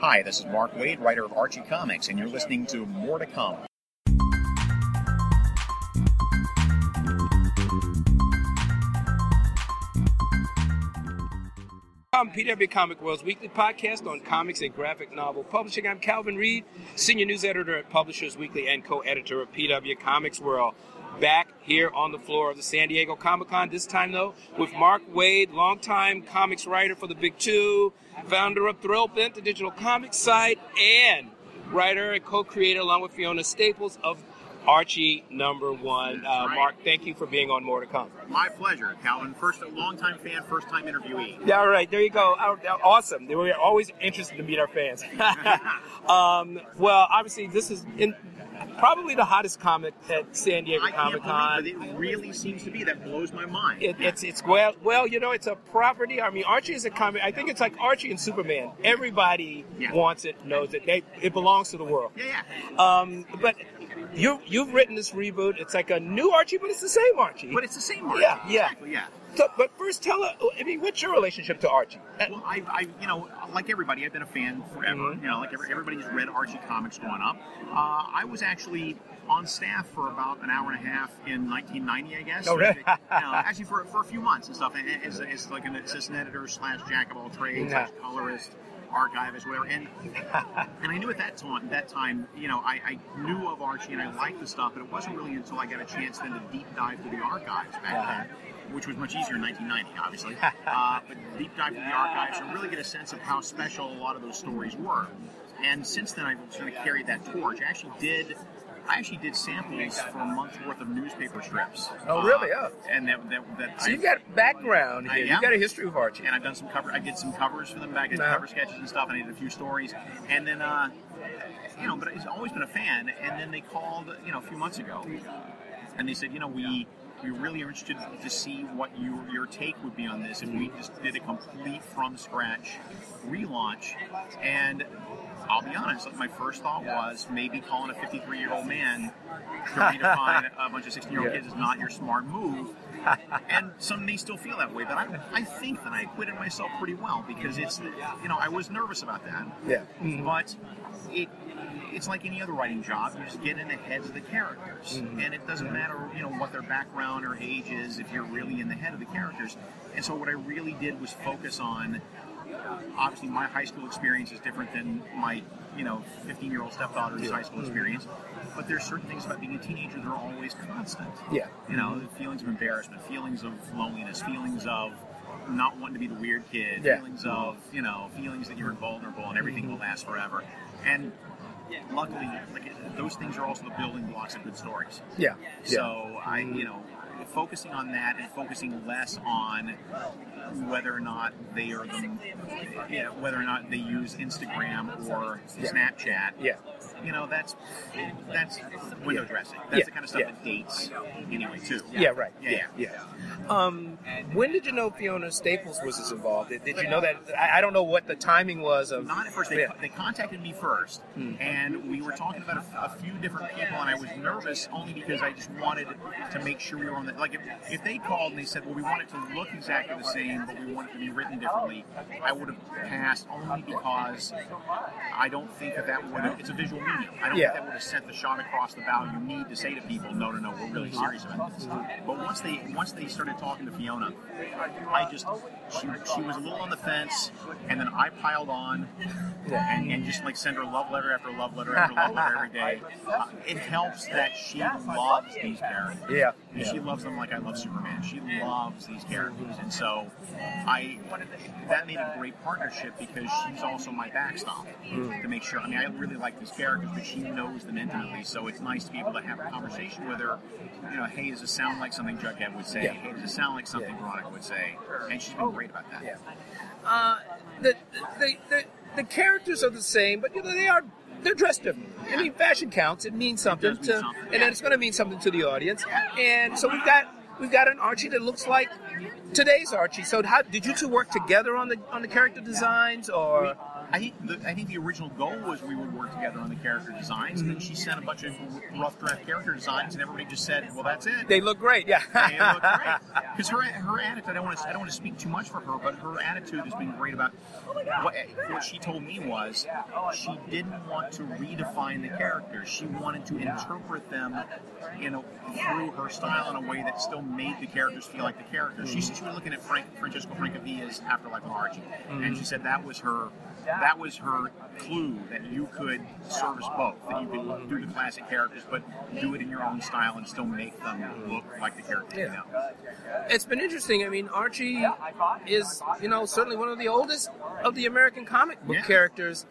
Hi, this is Mark Waid, writer of Archie Comics, and you're listening to More to Come. I'm PW Comic World's weekly podcast on comics and graphic novel publishing. I'm Calvin Reed, senior news editor at Publishers Weekly and co-editor of PW Comics World. Back here on the floor of the San Diego Comic Con, this time though with Mark Waid, longtime comics writer for the Big Two, founder of Thrillbent, the digital comics site, and writer and co-creator along with Fiona Staples of Archie number one. Uh, right. Mark, thank you for being on More to Come. My pleasure, Calvin. First, a longtime fan, first time interviewee. Yeah, all right, there you go. Awesome. We're always interested to meet our fans. um, well, obviously, this is in probably the hottest comic at San Diego Comic Con. It really seems to be. That blows my mind. It, it's it's well well you know it's a property. I mean Archie is a comic. I think it's like Archie and Superman. Everybody Yeah. wants it, knows it. They it belongs to the world. yeah, yeah. Um, but you you've written this reboot. It's like a new Archie, but it's the same Archie. But it's the same Archie. Yeah, yeah. Exactly, yeah. So- but first, tell us. I mean, what's your relationship to Archie? Well, I, I, you know, like everybody, I've been a fan forever. Mhm. You know, like every, everybody who's read Archie comics growing up. Uh, I was actually on staff for about an hour and a half in 1990, I guess. Oh, really? you know, actually, for, for a few months and stuff, as, as like an assistant editor slash jack of all trades, Yeah. colorist, archivist, whatever. And and I knew at that time, that time, you know, I, I knew of Archie and I liked the stuff, but it wasn't really until I got a chance then to deep dive through the archives back Uh-huh. then which was much easier in 1990, obviously. uh, but deep dive into the archives and really get a sense of how special a lot of those stories were. And since then, I've sort of carried that torch. I actually did. I actually did samples for a month's worth of newspaper strips. Oh, really? Oh. And that that, that So I- you've got background I- here. yeah. You've got a history of Archie. and I've done some cover. I did some covers for them back at Yeah. cover sketches and stuff. And I did a few stories, and then uh, you know, but I've always been a fan. And then they called, you know, a few months ago, and they said, you know, we we really are interested to see what your your take would be on this if we just did a complete from scratch relaunch. And I'll be honest, like my first thought was maybe calling a 53 year old man to redefine a bunch of 16 year old Yeah. kids is not your smart move and some may still feel that way, but I, I think that I acquitted myself pretty well because it's, you know, I was nervous about that. Yeah. Mm-hmm. But it, it's like any other writing job. You just get in the heads of the characters, mm-hmm. and it doesn't matter, you know, what their background or age is if you're really in the head of the characters. And so what I really did was focus on. Uh, obviously, my high school experience is different than my, you know, 15 year old stepdaughter's Yeah. high school mm-hmm. experience. But there's certain things about being a teenager that are always constant Yeah. you know, feelings of embarrassment, feelings of loneliness, feelings of not wanting to be the weird kid, Yeah. feelings of, you know, feelings that you're invulnerable and everything mm-hmm. will last forever. And luckily, like those things are also the building blocks of good stories. Yeah. So I, you know, focusing on that and focusing less on whether or not they are the, yeah, whether or not they use Instagram or Yeah. Snapchat. Yeah. You know, that's that's window Yeah. dressing. That's Yeah. the kind of stuff that dates anyway too. Yeah, right. Yeah, yeah. Um, when did you know Fiona Staples was as involved? Did, did you know that? I, I don't know what the timing was of. Not at first. They, they contacted me first, Hmm. and we were talking about a, a few different people, and I was nervous only because I just wanted to make sure we were on the like. If, if they called and they said, "Well, we want it to look exactly the same, but we want it to be written differently," I would have passed only because I don't think that that would have. It's a visual medium. I don't Yeah. think that would have sent the shot across the bow you need to say to people, "No, no, no, we're really serious about this." But once they once they started talking to Fiona, I just she, she was a little on the fence, and then I piled on and, and just like send her love letter after love letter after love letter every day. Uh, it helps that she loves these characters. Yeah. And She loves them like I love Superman. She loves these characters, and so I that made a great partnership because she's also my backstop to make sure. I mean, I really like these characters, but she knows them intimately, so it's nice to be able to have a conversation with her. You know, hey, does this sound like something Jughead would say? Yeah. Hey, does it sound like something Veronica would say? And she's been about that. Yeah. Uh, the, the, the, the characters are the same, but you know they are they're dressed different. I mean, fashion counts. It means something mean to, something, and yeah. then it's going to mean something to the audience. And so we've got we've got an Archie that looks like today's Archie. So how did you two work together on the on the character designs, or I think the, I think the original goal was we would work together on the character designs, and then she sent a bunch of rough draft character designs, and everybody just said, "Well, that's it." They look great, yeah. They look great because her her attitude. I don't want to I don't want to speak too much for her, but her attitude has been great about what, what she told me was she didn't want to redefine the characters. She wanted to interpret them you know through her style in a way that still made the characters feel like the characters. She, she was looking at Frank, Francesco Francavilla's Afterlife of Archie, and she said that was her that was her clue that you could service both, that you could do the classic characters, but do it in your own style and still make them look like the characters you know. It's been interesting. I mean, Archie is, you know, certainly one of the oldest of the American comic book Yeah. characters,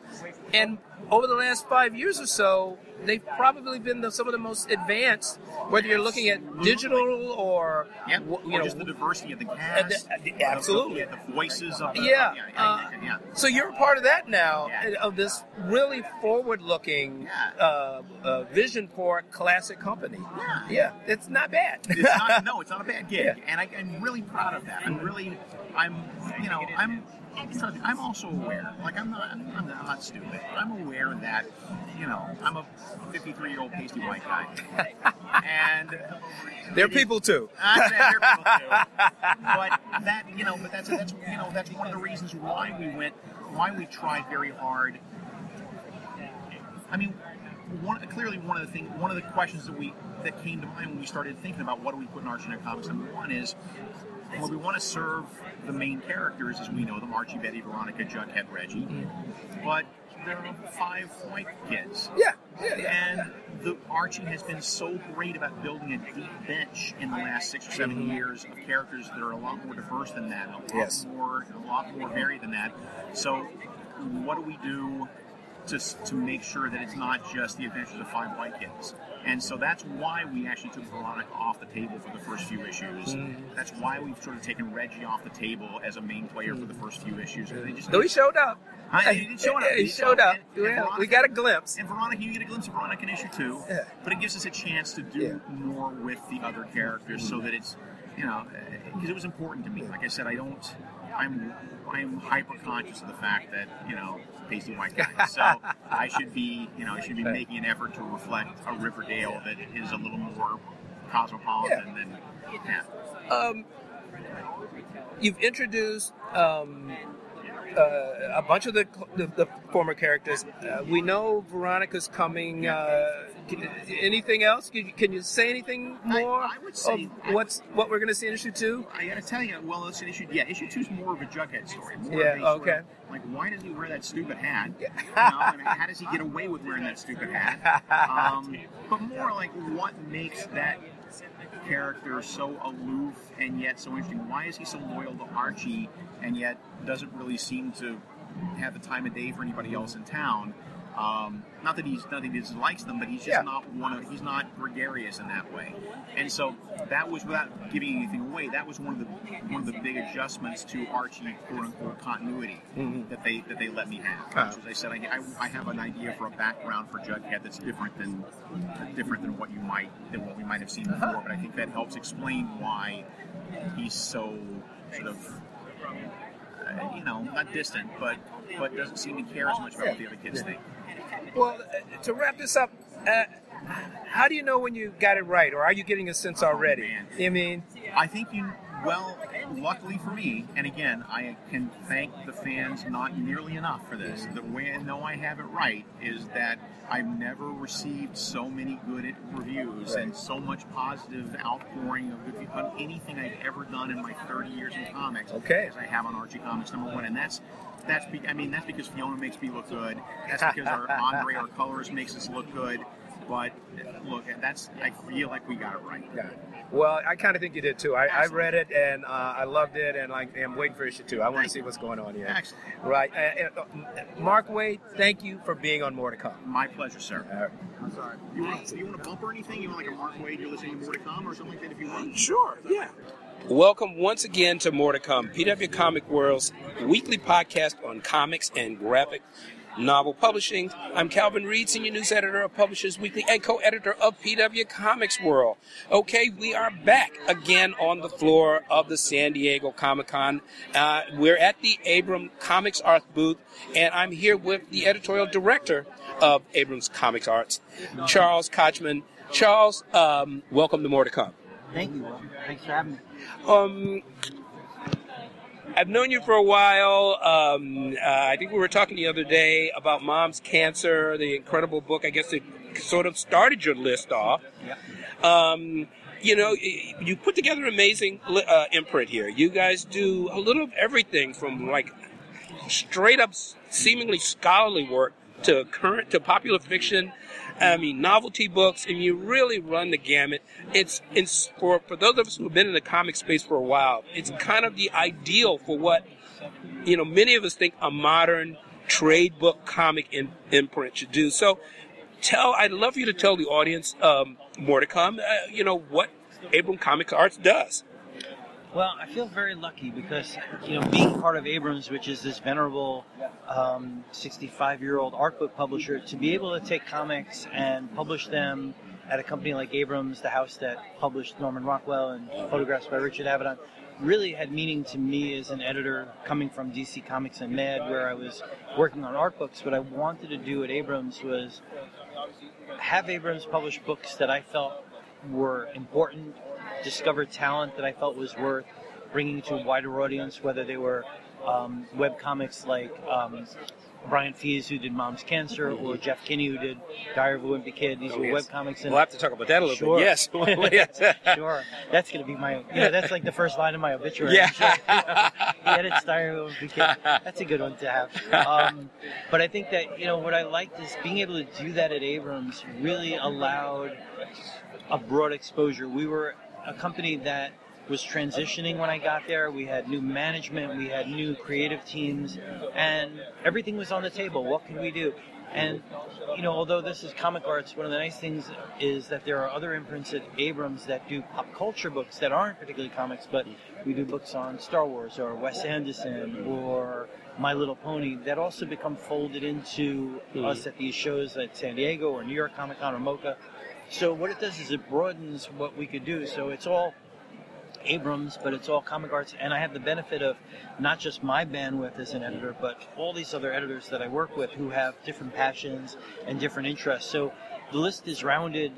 and over the last five years or so, they've probably been the, some of the most advanced. Whether you're looking at digital or, Yeah, or you know, just the diversity of the cast, the- uh, absolutely. the, the voices of the Yeah, yeah, uh, yeah, yeah. So you're a part of that now, Yeah. of this really forward-looking Yeah. uh, uh, Vision Port classic company. Yeah. yeah, it's not bad. it's not no, it's not a bad gig, Yeah. and I, I'm really proud of that. I'm really, I'm, you know, I'm, I'm also aware. Like I'm not, I'm not stupid. But I'm aware that, you know, I'm a 53 year old pasty white guy, and They're people too. I they're people too. But that, you know, but that's that's you know that's one of the reasons why we went, why we tried very hard. I mean, one clearly one of the things, one of the questions that we that came to mind when we started thinking about what do we put in Archie Comics. Number one is, well, we want to serve the main characters as we know them: Archie, Betty, Veronica, Jughead, Reggie. Mm-hmm. But there are five white kids. Yeah. And the Archie has been so great about building a deep bench in the last six or 7 years of characters that are a lot more diverse than that, a lot Yes. more, a lot more varied than that. So, what do we do to to make sure that it's not just the adventures of five white kids? And so that's why we actually took Veronica off the table for the first few issues. Mm-hmm. That's why we've sort of taken Reggie off the table as a main player for the first few issues. They just Though he showed up. I- he did show up. He He showed up. And- and Yeah, Veronica- we got a glimpse. and Veronica, you get a glimpse of Veronica in issue two, Yeah. but it gives us a chance to do Yeah. more with the other characters, so that it's, you know, because it was important to me. Like I said, I don't, I'm, I'm hyper conscious of the fact that you know, pasty white guy. So I should be, you know, I should be making an effort to reflect a Riverdale that is a little more cosmopolitan than, yeah. Um, you've introduced um, uh, a bunch of the, the, the former characters. Uh, we know Veronica's coming. Uh, can, anything else? Can you, can you say anything more I would say- what's what we're going to see in issue two? I gotta tell you, well, it's an issue. Yeah, issue two is more of a Jughead story. More Yeah, of a sort okay. of, like, why does he wear that stupid hat? You know, and how does he get away with wearing that stupid hat? Um, but more like, what makes that character so aloof and yet so interesting? Why is he so loyal to Archie and yet doesn't really seem to have the time of day for anybody else in town? Um, not that he's not that he dislikes them, but he's just Yeah. not one of he's not gregarious in that way. And so that was without giving anything away. That was one of the one of the big adjustments to Archie quote unquote continuity that they that they let me have. Uh-huh. Which, as I said, I, I, I have an idea for a background for Jughead that's different than different than what you might than what we might have seen before. But I think that helps explain why he's so sort of uh, you know not distant, but but doesn't seem to care as much about what the other kids think. Well, uh, to wrap this up, uh, how do you know when you got it right, or are you getting a sense already? man. I mean, I think you, well, luckily for me, and again, I can thank the fans not nearly enough for this. The way I know I have it right is that I've never received so many good reviews and so much positive outpouring of good on anything I've ever done in my 30 years in comics Okay. as I have on Archie Comics number one, and that's. That's be, I mean that's because Fiona makes me look good. That's because our Andre, our colorist, makes us look good. But look, that's I feel like we got it right. Yeah. Well, I kind of think you did too. I, I read it and uh, I loved it, and like I'm waiting for issue two. I want to see what's going on here. Excellent. Right. Uh, uh, Mark Waid, thank you for being on More to Come. My pleasure, sir. All right. I'm sorry. You want, you want to bump or anything? You want like a Mark Waid? You're listening to more to come or something like that? If you want. Sure, yeah. Welcome once again to More to Come, PW Comic World's weekly podcast on comics and graphic Novel Publishing. I'm Calvin Reed, Senior News Editor of Publishers Weekly and co-editor of PW Comics World. Okay, we are back again on the floor of the San Diego Comic Con. Uh, we're at the Abram Comics Art booth, and I'm here with the editorial director of Abrams Comics Arts, Charles Kochman. Charles, um, welcome to More to Come. Thank you. Thanks for having me. Um, I've known you for a while. Um, uh, I think we were talking the other day about mom's cancer, the incredible book. I guess it sort of started your list off. Yeah. Um, you know, you put together an amazing uh, imprint here. You guys do a little of everything from like straight up, seemingly scholarly work to current to popular fiction I mean, novelty books, and you really run the gamut. It's, it's for, for those of us who have been in the comic space for a while, it's kind of the ideal for what, you know, many of us think a modern trade book comic in, imprint should do. So tell, I'd love for you to tell the audience, um, more to come, uh, you know, what Abram Comics Arts does. Well, I feel very lucky because you know being part of Abrams, which is this venerable 65-year-old um, art book publisher, to be able to take comics and publish them at a company like Abrams, the house that published Norman Rockwell and photographs by Richard Avedon, really had meaning to me as an editor coming from DC Comics and Mad, where I was working on art books. What I wanted to do at Abrams was have Abrams publish books that I felt were important discovered talent that I felt was worth bringing to a wider audience, whether they were um, web comics like um, Brian Fies, who did Mom's Cancer, or Jeff Kinney, who did Diary of a Wimpy Kid. These oh, were yes. web comics. And we'll have to talk about that a little sure. bit. Yes. sure. That's going to be my, you know, that's like the first line of my obituary. Yeah. Sure. he edits Diary of a Wimpy Kid. That's a good one to have. Um, but I think that, you know, what I liked is being able to do that at Abrams really allowed a broad exposure. We were a company that was transitioning when I got there. We had new management, we had new creative teams, and everything was on the table. What could we do? And you know, although this is comic arts, one of the nice things is that there are other imprints at Abrams that do pop culture books that aren't particularly comics, but we do books on Star Wars or Wes Anderson or My Little Pony that also become folded into mm. us at these shows at San Diego or New York Comic Con or MoCCA so what it does is it broadens what we could do. So it's all Abrams, but it's all comic arts, and I have the benefit of not just my bandwidth as an editor, but all these other editors that I work with who have different passions and different interests. So the list is rounded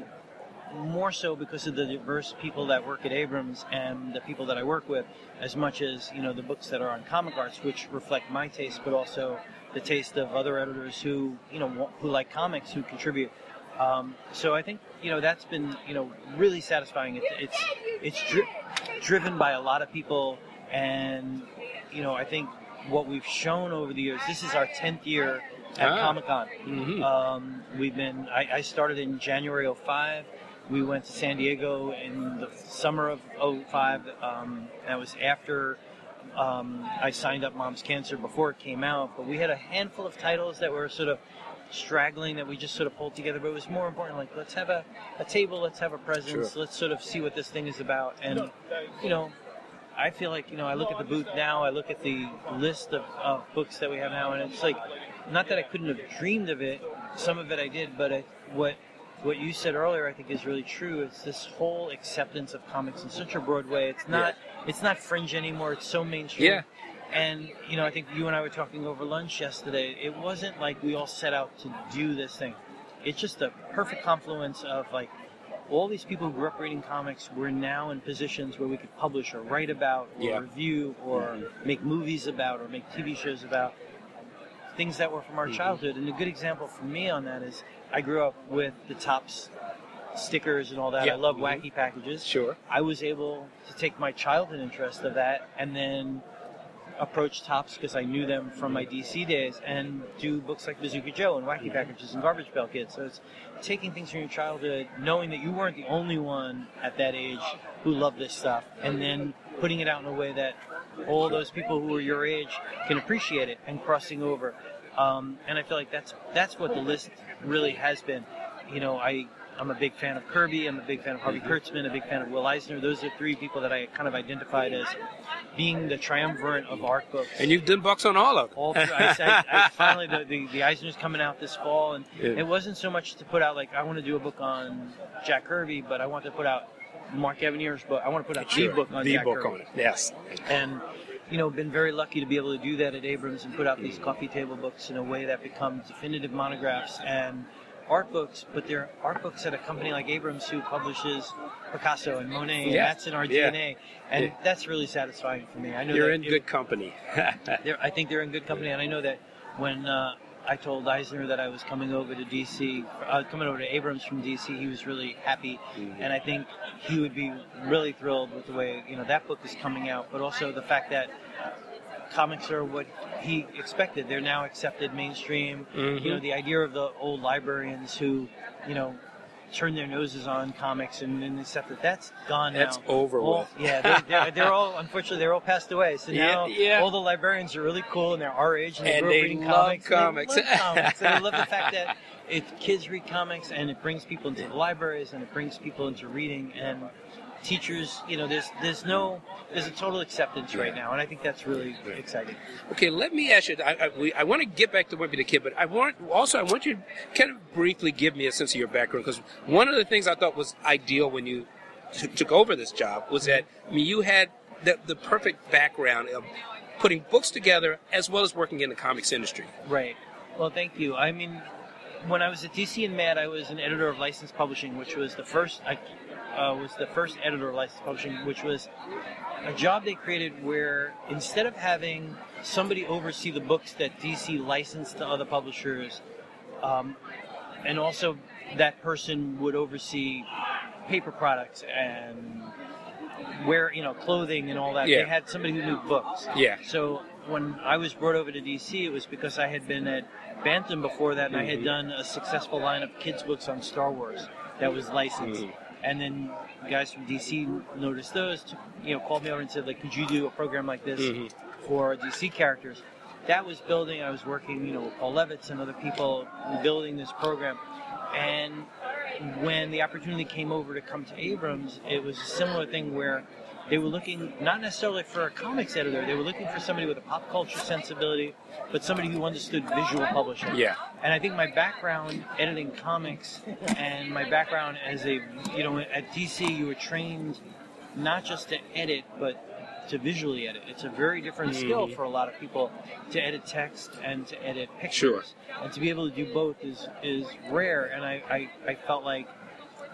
more so because of the diverse people that work at Abrams and the people that I work with, as much as you know the books that are on comic arts, which reflect my taste, but also the taste of other editors who you know who like comics who contribute. Um, so I think you know that's been you know really satisfying. It's it's it's dri- driven by a lot of people, and you know I think what we've shown over the years. This is our tenth year at ah. Comic Con. Mm-hmm. Um, we've been. I, I, started in January of 05. We went to San Diego in the summer of 05. Um, that was after um, I signed up Mom's Cancer before it came out. But we had a handful of titles that were sort of straggling that we just sort of pulled together. But it was more important, like let's have a, a table, let's have a presence, sure. let's sort of see what this thing is about. And you know, I feel like you know I look at the booth now, I look at the list of, of books that we have now, and it's like not that I couldn't have dreamed of it. Some of it I did, but I, what what you said earlier, I think, is really true. It's this whole acceptance of comics in such a broad way. It's not yeah. it's not fringe anymore. It's so mainstream. Yeah. And you know, I think you and I were talking over lunch yesterday. It wasn't like we all set out to do this thing. It's just a perfect confluence of like all these people who grew up reading comics were now in positions where we could publish or write about or yeah. review or mm-hmm. make movies about or make TV shows about things that were from our mm-hmm. childhood. And a good example for me on that is I grew up with the Topps stickers and all that. I love mm-hmm. wacky packages. Sure. I was able to take my childhood interest of that and then approach Topps because I knew them from my DC days and do books like Bazooka Joe and Wacky Packages and Garbage Pail Kids. So it's taking things from your childhood, knowing that you weren't the only one at that age who loved this stuff, and then putting it out in a way that all those people who are your age can appreciate it and crossing over. Um, and I feel like that's that's what the list really has been. You know, I I'm a big fan of Kirby. I'm a big fan of Harvey Kurtzman. A big fan of Will Eisner. Those are three people that I kind of identified as being the triumvirate of art books. And you've done books on all of them. All through, I, I, I finally the, the the Eisner's coming out this fall, and Yeah. it wasn't so much to put out like I want to do a book on Jack Kirby, but I want to put out Mark Evanier's book. I want to put out Sure. the book on the Jack book Kirby on it. Yes. and you know been very lucky to be able to do that at Abrams and put out these coffee table books in a way that become definitive monographs and art books but they're art books at a company like Abrams who publishes Picasso and Monet and Yeah. that's in our Yeah. DNA and Yeah. that's really satisfying for me I know You're in it- good company. I think they're in good company, and I know that when uh, I told Eisner that I was coming over to DC, uh, coming over to Abrams from DC, he was really happy, Mm-hmm. and I think he would be really thrilled with the way you know that book is coming out, but also the fact that comics are what he expected. They're now accepted mainstream. Mhm. You know, the idea of the old librarians who, you know, turn their noses on comics and, and accept that that's gone That's now. over All- with. Yeah, they're, they're, they're all unfortunately they're all passed away. So now yeah. all the librarians are really cool and they're our age and they And they reading love comics. comics. And they love comics. and they love the fact that it kids read comics and it brings people into the libraries and it brings people into reading and teachers. You know, there's there's no there's a total acceptance right now, and I think that's really exciting. Okay, let me ask you. I, I, we, I want to get back to Wimpy the Kid, but I want also I want you to kind of briefly give me a sense of your background because one of the things I thought was ideal when you t- took over this job was that I mean you had the, the perfect background of putting books together as well as working in the comics industry. Right. Well, thank you. I mean, when I was at DC and Mad, I was an editor of licensed publishing, which was the first. I uh, was the first editor of licensed publishing, which was a job they created where instead of having somebody oversee the books that DC licensed to other publishers, um, and also that person would oversee paper products and wear, you know, clothing and all that. Yeah. They had somebody who knew books. Yeah. So when I was brought over to DC, it was because I had been at Bantam before that, and I Mm-hmm. had done a successful line of kids' books on Star Wars that was licensed. Mhm. And then guys from DC noticed those, took, you know, called me over and said, like, could you do a program like this Mhm. for DC characters? That was building. I was working, you know, with Paul Levitz and other people building this program. And when the opportunity came over to come to Abrams, it was a similar thing where they were looking not necessarily for a comics editor, they were looking for somebody with a pop culture sensibility, but somebody who understood visual publishing. Yeah. And I think my background editing comics and my background as a, you know, at DC, you were trained not just to edit, but to visually edit. It's a very different skill Mhm. for a lot of people to edit text and to edit pictures. Sure. And to be able to do both is, is rare. And I, I, I felt like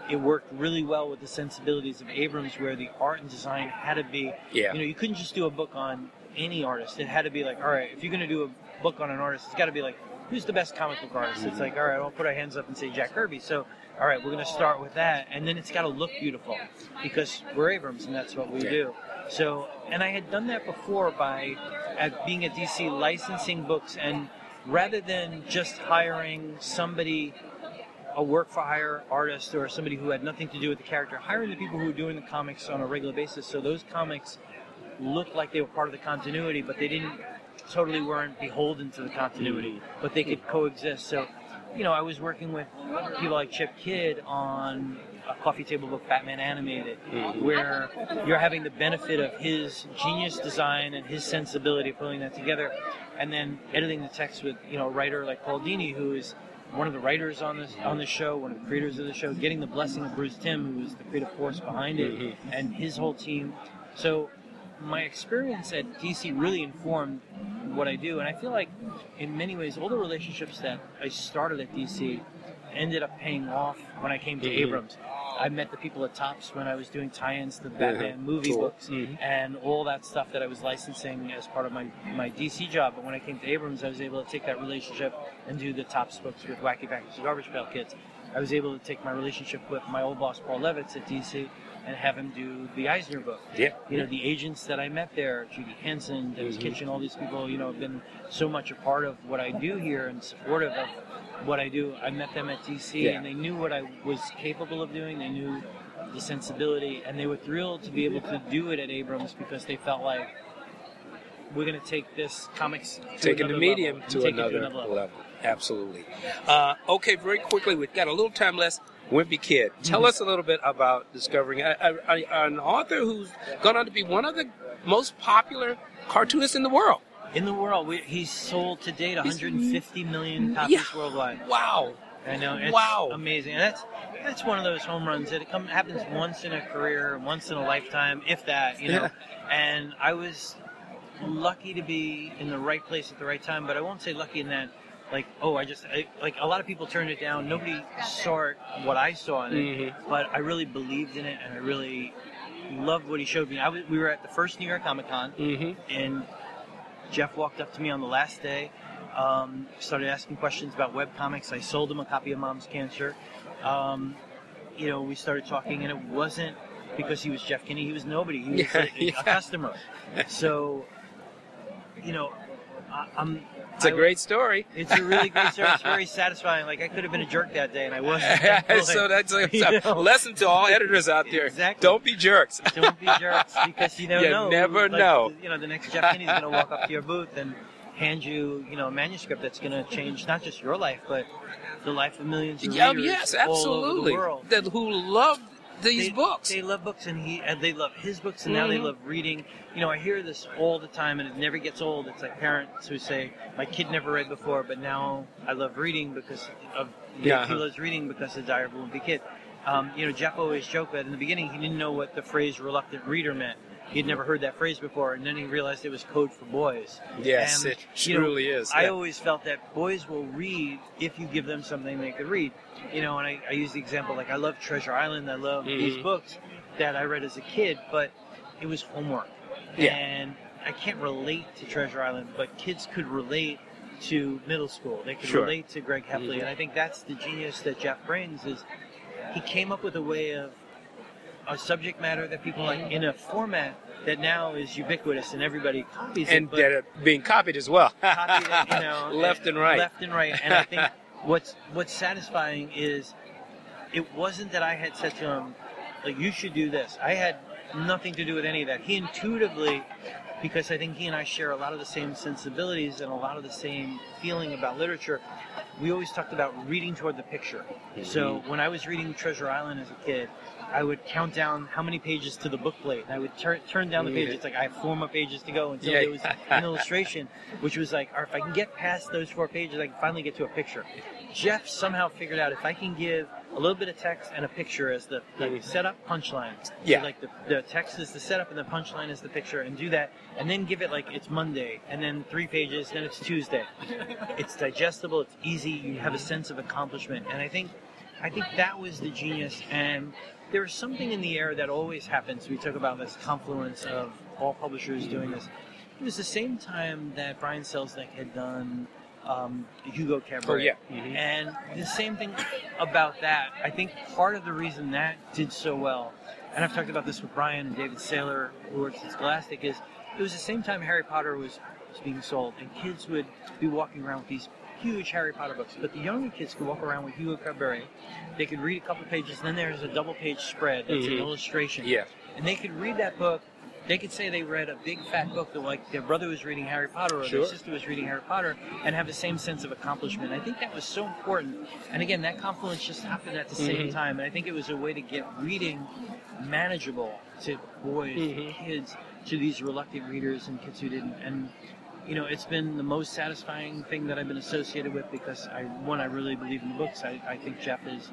it worked really well with the sensibilities of Abrams, where the art and design had to be. Yeah. You know, you couldn't just do a book on any artist. It had to be like, all right, if you're going to do a book on an artist, it's got to be like, who's the best comic book artist? It's mm-hmm. like, all right, I'll put our hands up and say Jack Kirby. So, all right, we're going to start with that, and then it's got to look beautiful because we're Abrams, and that's what we Yeah. do. So, and I had done that before by at being at DC licensing books, and rather than just hiring somebody a work for hire artist or somebody who had nothing to do with the character, hiring the people who were doing the comics on a regular basis. So those comics looked like they were part of the continuity, but they didn't totally weren't beholden to the continuity, mm. but they could coexist. So, you know, I was working with people like Chip Kidd on a coffee table book, Batman Animated, mm. where you're having the benefit of his genius design and his sensibility of pulling that together, and then editing the text with you know a writer like Paul Dini, who is one of the writers on this on the show, one of the creators of the show, getting the blessing of Bruce Timm, who is the creative force behind it, Mhm. and his whole team. So my experience at DC really informed what I do, and I feel like in many ways all the relationships that I started at DC ended up paying off when I came to Mhm. Abrams. I met the people at Topps when I was doing tie-ins to the Batman movie Cool. books Mhm. and all that stuff that I was licensing as part of my, my DC job. But when I came to Abrams, I was able to take that relationship and do the Topps books with Wacky Package Garbage Pail Kids. I was able to take my relationship with my old boss Paul Levitz at DC and have him do the Eisner book. Yeah. You know, the agents that I met there, Judy Hansen, Denis Mhm. Kitchen, all these people, you know, have been so much a part of what I do here and supportive of what I do. I met them at DC Yeah. and they knew what I was capable of doing. They knew the sensibility and they were thrilled to be able to do it at Abrams because they felt like we're going to take this comics to Taking the medium level, to take it another, level. Absolutely. Uh, okay, very quickly, we've got a little time left. Wimpy Kid, tell Mhm. us a little bit about discovering a, a, a, an author who's gone on to be one of the most popular cartoonists in the world. In the world, we, he's sold to date 150 million copies Yeah. worldwide. Wow. I know. It's Wow. amazing. And that's that's one of those home runs that it come, happens once in a career, once in a lifetime, if that, you know. And I was lucky to be in the right place at the right time, but I won't say lucky in that like oh I just I, like a lot of people turned it down. Nobody saw it, what I saw in it, Mhm. but I really believed in it and I really loved what he showed me. I was, we were at the first New York Comic Con Mm-hmm. and Jeff walked up to me on the last day, um, started asking questions about web comics. I sold him a copy of Mom's Cancer. Um, you know, we started talking, and it wasn't because he was Jeff Kinney. He was nobody. He was Yeah, a, a yeah. customer. So, you know, I, I'm. It's a great story. It's a really great story. It's very satisfying. Like I could have been a jerk that day, and I wasn't. so that's a, a lesson to all editors out there. Exactly. Don't be jerks. Don't be jerks because you don't You know. never Like, know. You know, the next Jeff Kinney's going to walk up to your booth and hand you, you know, a manuscript that's going to change not just your life, but the life of millions of Yeah, readers yes, all over absolutely. the world. That who love these they, books. They love books, and he and they love his books, and now they Mhm. love reading. You know, I hear this all the time, and it never gets old. It's like parents who say, "My kid never read before, but now I love reading because of Yeah. he loves reading because of Diary of a Wimpy Kid." Um, you know, Jeff always joked that in the beginning he didn't know what the phrase "reluctant reader" meant. He had never heard that phrase before, and then he realized it was code for boys. yes, And, it you know, truly is. I always felt that boys will read if you give them something they could read. You know, and I, I use the example like I love Treasure Island, I love these Mhm. books that I read as a kid, but it was homework. Yeah. And I can't relate to Treasure Island, but kids could relate to middle school. They could Sure. relate to Greg Heffley, Mhm. and I think that's the genius that Jeff brings is he came up with a way of a subject matter that people like in a format that now is ubiquitous and everybody copies and it. but- that are being copied as well. copied it, you know, left and right. left and right. And I think what's what's satisfying is it wasn't that I had said to him, like, you should do this. I had nothing to do with any of that. He intuitively, because I think he and I share a lot of the same sensibilities and a lot of the same feeling about literature. We always talked about reading toward the picture. So mm-hmm. when I was reading Treasure Island as a kid, I would count down how many pages to the book plate. And I would turn turn down the Yeah. pages. Like I have four more pages to go until Yeah. there was an illustration, which was like, or if I can get past those four pages, I can finally get to a picture. Jeff somehow figured out if I can give a little bit of text and a picture as the, the Mhm. setup punchline. Yeah. So like the, the text is the setup and the punchline is the picture, and do that, and then give it like it's Monday, and then three pages, then it's Tuesday. it's digestible, it's easy, you have a sense of accomplishment, and I think, I think that was the genius. And there's something in the air that always happens. We talk about this confluence of all publishers doing this. It was the same time that Brian Selznick had done um, Hugo Cabret. Oh, yeah. Mhm. And the same thing about that. I think part of the reason that did so well, and I've talked about this with Brian and David Saylor, who works at Scholastic, is it was the same time Harry Potter was, was being sold, and kids would be walking around with these huge Harry Potter books. But the younger kids could walk around with Hugo Cabret. They could read a couple pages, and then there's a double page spread that's Mhm. an illustration. Yeah. And they could read that book. They could say they read a big fat book that like their brother was reading Harry Potter or Sure. their sister was reading Harry Potter and have the same sense of accomplishment. I think that was so important. And again, that confluence just happened at the same Mhm. time. And I think it was a way to get reading manageable to boys, Mhm. kids, to these reluctant readers and kids who didn't. And you know, it's been the most satisfying thing that I've been associated with because I one, I really believe in the books. I, I think Jeff is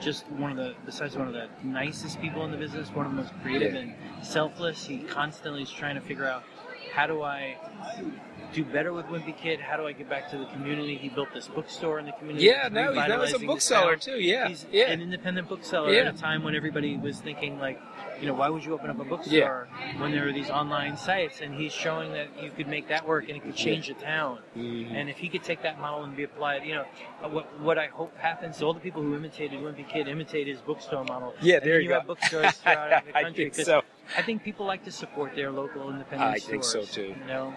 just one of the besides one of the nicest people in the business, one of the most creative Yeah. and selfless. He constantly is trying to figure out how do I do better with Wimpy Kid? How do I get back to the community? He built this bookstore in the community. Yeah, no, he's, was a bookseller too. Yeah, He's yeah. an independent bookseller Yeah. at a time when everybody was thinking like, you know, why would you open up a bookstore when there are these online sites? And he's showing that you could make that work and it could change the town. Mhm. And if he could take that model and be applied, you know, uh, what, what I hope happens, all the people who imitated Wimpy Kid imitate his bookstore model. Yeah, there then you you have bookstores throughout the I country. so. I think people like to support their local independent I stores. think so, too. You know,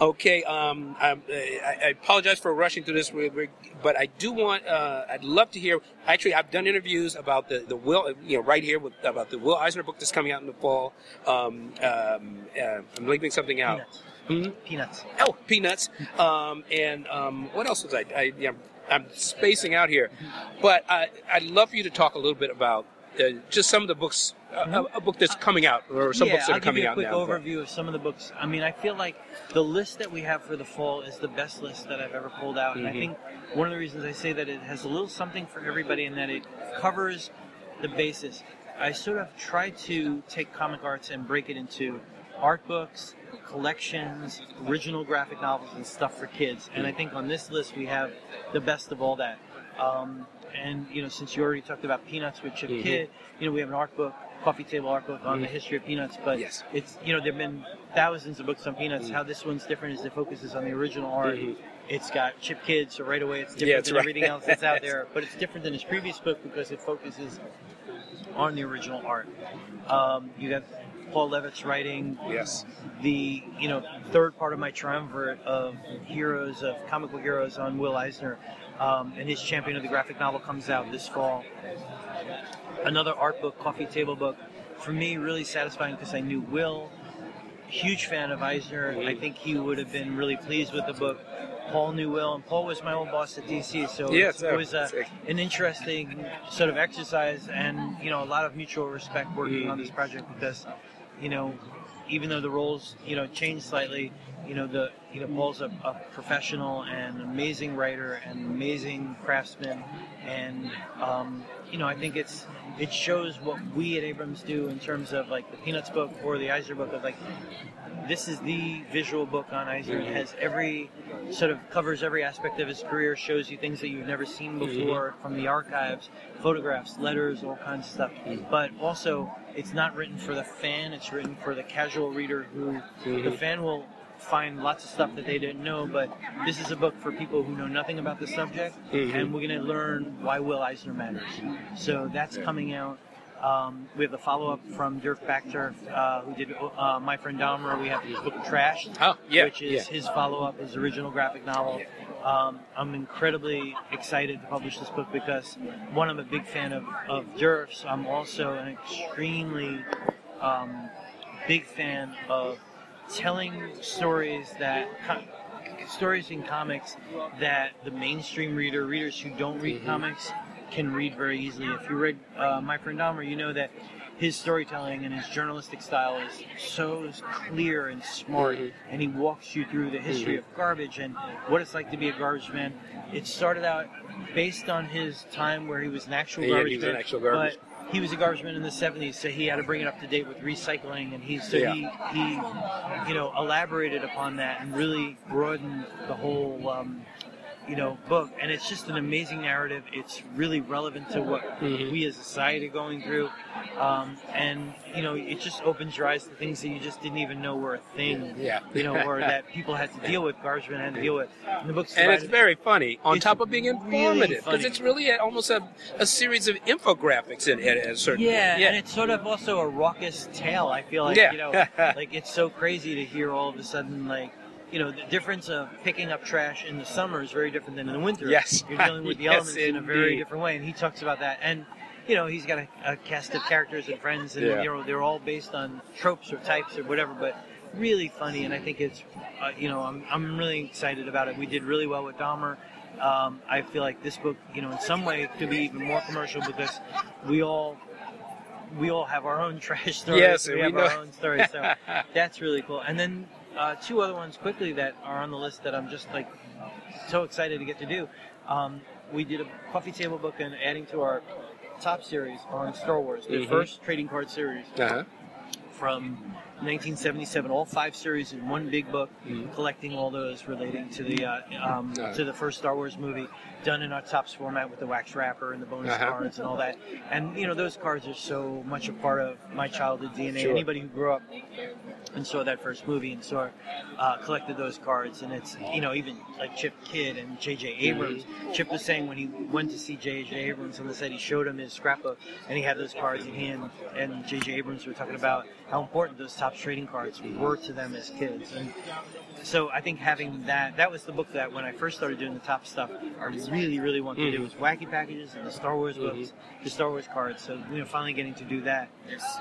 Okay, um, I'm, I, I apologize for rushing through this, but I do want, uh, I'd love to hear. Actually, I've done interviews about the, the Will, you know, right here with, about the Will Eisner book that's coming out in the fall. Um, um, uh, I'm leaving something out. peanuts. Hmm? Peanuts. Oh, peanuts. Um, and um, what else was I? I yeah, I'm spacing out here, but I, I'd love for you to talk a little bit about uh, just some of the books, uh, a, a book that's coming out, or some yeah, books that I'll are coming give you a out quick now. overview of some of the books. I mean, I feel like the list that we have for the fall is the best list that I've ever pulled out, and I Mhm. think one of the reasons I say that it has a little something for everybody in that it covers the basis. I sort of try to take comic arts and break it into art books, collections, original graphic novels, and stuff for kids. And I think on this list we have the best of all that. Um, and you know, since you already talked about Peanuts with Chip Mhm. Kidd, you know, we have an art book, coffee table art book on the history of Peanuts. But Yes. it's you know, there've been thousands of books on Peanuts. Mhm. How this one's different is it focuses on the original art. Mhm. It's got Chip Kidd, so right away it's different Yeah, than right. everything else that's out there. But it's different than his previous book because it focuses on the original art. Um, you have Paul Levitz writing Yes. the you know third part of my triumvirate of heroes of comic book heroes on Will Eisner, um, and his Champion of the Graphic Novel comes out this fall. Another art book, coffee table book, for me really satisfying because I knew Will. Huge fan of Eisner. I think he would have been really pleased with the book. Paul knew Will, and Paul was my old boss at DC, so Yeah, it's so- always a, an interesting sort of exercise, and you know a lot of mutual respect working on this project because you know, even though the roles, you know, change slightly, you know, the you know, Paul's a, a professional and amazing writer and amazing craftsman, and um, you know, I think it's it shows what we at Abrams do in terms of like the Peanuts book or the Eisner book of like this is the visual book on Eisner. It has every sort of covers every aspect of his career, shows you things that you've never seen before from the archives, photographs, letters, all kinds of stuff. But also, it's not written for the fan; it's written for the casual reader who the fan will find lots of stuff that they didn't know. But this is a book for people who know nothing about the subject, Mhm. and we're going to learn why Will Eisner matters. So that's coming out. Um, we have the follow-up from Derf Backderf, uh, who did uh, My Friend Dahmer. We have his book Trash, Oh, yeah, which is yeah. his follow-up, his original graphic novel. Um, I'm incredibly excited to publish this book because one, I'm a big fan of, of Derf's. I'm also an extremely um, big fan of telling stories that stories in comics that the mainstream reader, readers who don't read comics, can read very easily. If you read uh, My Friend Dahmer, you know that his storytelling and his journalistic style is so clear and smart, Mhm. and he walks you through the history of garbage and what it's like to be a garbage man. It started out based on his time where he was an actual Yeah, he garbage was an man, actual garbage. but he was a garbage man in the 70s, so he had to bring it up to date with recycling, and he so Yeah. he he you know elaborated upon that and really broadened the whole um, you know book. And it's just an amazing narrative. It's really relevant to what Mhm. we as a society are going through, um, and you know it just opens your eyes to things that you just didn't even know were a thing. Yeah. You know, or that people had to deal with, garbage had to deal with. And the book's And it's very funny on It's top of being informative because funny. it's really a, almost a, a series of infographics in, in a certain Yeah, yeah. and it's sort of also a raucous tale. I feel like Yeah. you know, like it's so crazy to hear all of a sudden like. You know, the difference of picking up trash in the summer is very different than in the winter. Yes. You're dealing with the Yes, elements in a very different way, and he talks about that. And, you know, he's got a, a cast of characters and friends, and, Yeah. you know, they're all based on tropes or types or whatever, but really funny, and I think it's, uh, you know, I'm, I'm really excited about it. We did really well with Dahmer. Um, I feel like this book, you know, in some way could be even more commercial because we all we all have our own trash stories. Yes, we we have know. our own stories. So that's really cool. And then uh, two other ones quickly that are on the list that I'm just like so excited to get to do. Um, we did a coffee table book and adding to our top series on Star Wars, the Mhm. first trading card series Uh-huh. from 1977, all five series in one big book, Mhm. collecting all those relating to the uh, um, Uh. to the first Star Wars movie, done in our Topps format with the wax wrapper and the bonus Uh-huh. cards and all that. And you know, those cards are so much a part of my childhood DNA. Sure. Anybody who grew up and saw that first movie and saw uh, collected those cards, and it's you know even like Chip Kidd and J.J. Abrams. Chip was saying when he went to see J.J. Abrams the set, he showed him his scrapbook, and he had those cards, and he and, and J.J. Abrams were talking about how important those top trading cards were to them as kids, and so I think having that that was the book that when I first started doing the top stuff, I really really wanted to do Mhm. was wacky packages and the Star Wars books, the Star Wars cards. So you know, finally getting to do that.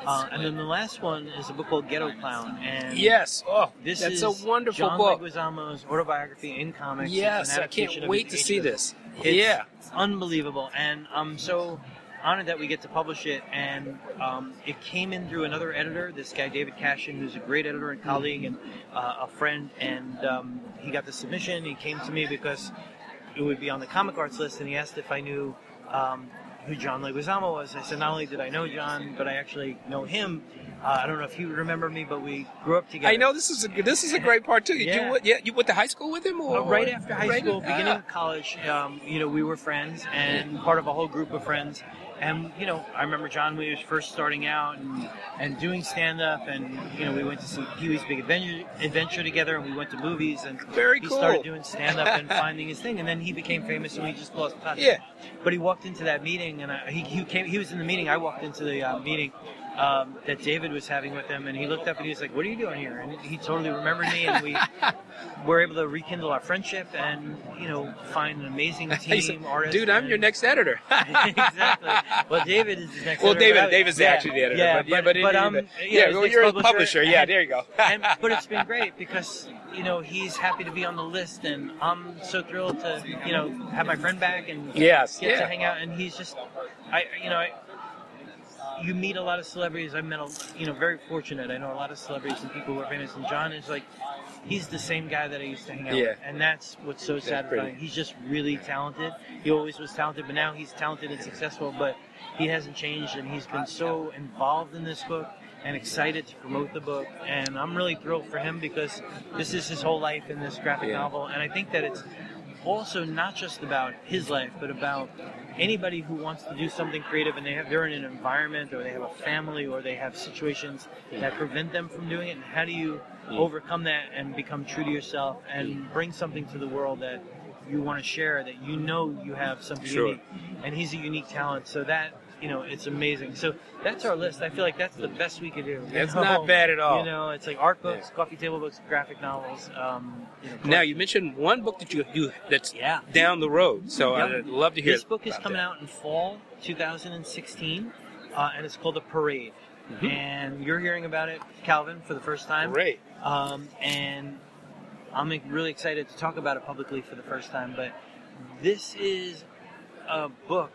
Uh, and then the last one is a book called Ghetto Clown, and Yes. Oh, this that's is a wonderful John book. Leguizamo's autobiography in comics. Yes, I can't wait to see this. It's yeah. unbelievable, and I'm so honored that we get to publish it, and um, it came in through another editor, this guy David Cashion, who's a great editor and colleague and uh, a friend, and um, he got the submission. He came to me because it would be on the comic arts list, and he asked if I knew um, who John Leguizamo was. I said not only did I know John, but I actually know him. Uh, I don't know if you remember me, but we grew up together. I know this is a this is a great part too. You, Yeah. you, went- yeah, you went to high school with him, or Uh, right after high right- school, beginning Ah. of college, um, you know, we were friends and part of a whole group of friends. And you know, I remember John when he was first starting out and, and doing stand up, and you know, we went to see Pee Wee's Big Adventure, Adventure together, and we went to movies, and Very he cool. started doing stand up and finding his thing, and then he became famous, and we just lost touch. Yeah. But he walked into that meeting, and I, he, he came. He was in the meeting. I walked into the uh, meeting um, that David was having with him, and he looked up and he was like, "What are you doing here?" And he totally remembered me, and we were able to rekindle our friendship, and you know, find an amazing said, team artist. Dude, I'm and- your next editor. exactly. Well, David is the next. well, editor, David, but David's yeah, actually the editor. Yeah, but, yeah, but, but in- um, but- yeah well, you're a publisher. Yeah, and- there you go. and, but it's been great because you know he's happy to be on the list, and I'm so thrilled to you know have my friend back and Yes, get yeah. to hang out. And he's just, I you know, I, you meet a lot of celebrities. I met a you know very fortunate. I know a lot of celebrities and people who are famous, and John is like. He's the same guy that I used to hang out Yeah. with, and that's what's so satisfying. pretty. He's just really talented. He always was talented, but now he's talented and successful. But he hasn't changed, and he's been so involved in this book and excited to promote the book. And I'm really thrilled for him because this is his whole life in this graphic Yeah. novel. And I think that it's also not just about his life, but about anybody who wants to do something creative and they have they're in an environment or they have a family or they have situations that prevent them from doing it. And how do you overcome that and become true to yourself and bring something to the world that you want to share that you know you have something Sure. unique and he's a unique talent so that you know it's amazing so that's our list i feel like that's the best we could do That's know? not bad at all. you know it's like art books coffee table books graphic novels um you know, Now you mentioned one book that you do that's Yeah. down the road, so Yep. I'd love to hear. This book is coming that. out in fall 2016, uh, and it's called The Parade. And you're hearing about it, Calvin, for the first time. Great. Um, and I'm really excited to talk about it publicly for the first time. But this is a book,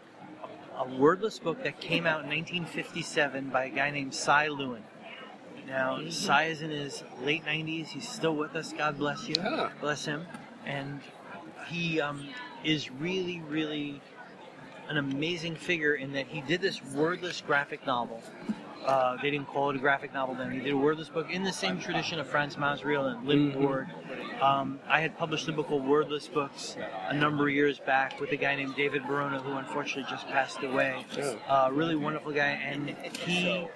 a wordless book that came out in 1957 by a guy named Si Lewen. Now, Si is in his late 90s. He's still with us. God bless you. Ah. Bless him. And he um, is really, really an amazing figure in that he did this wordless graphic novel. Uh, they didn't call it a graphic novel then. He did a wordless book in the same tradition of Frans Masereel and Lynd Mhm. Ward. Um, I had published a book called Wordless Books a number of years back with a guy named David Beronä, who unfortunately just passed away. Uh, really wonderful guy, and he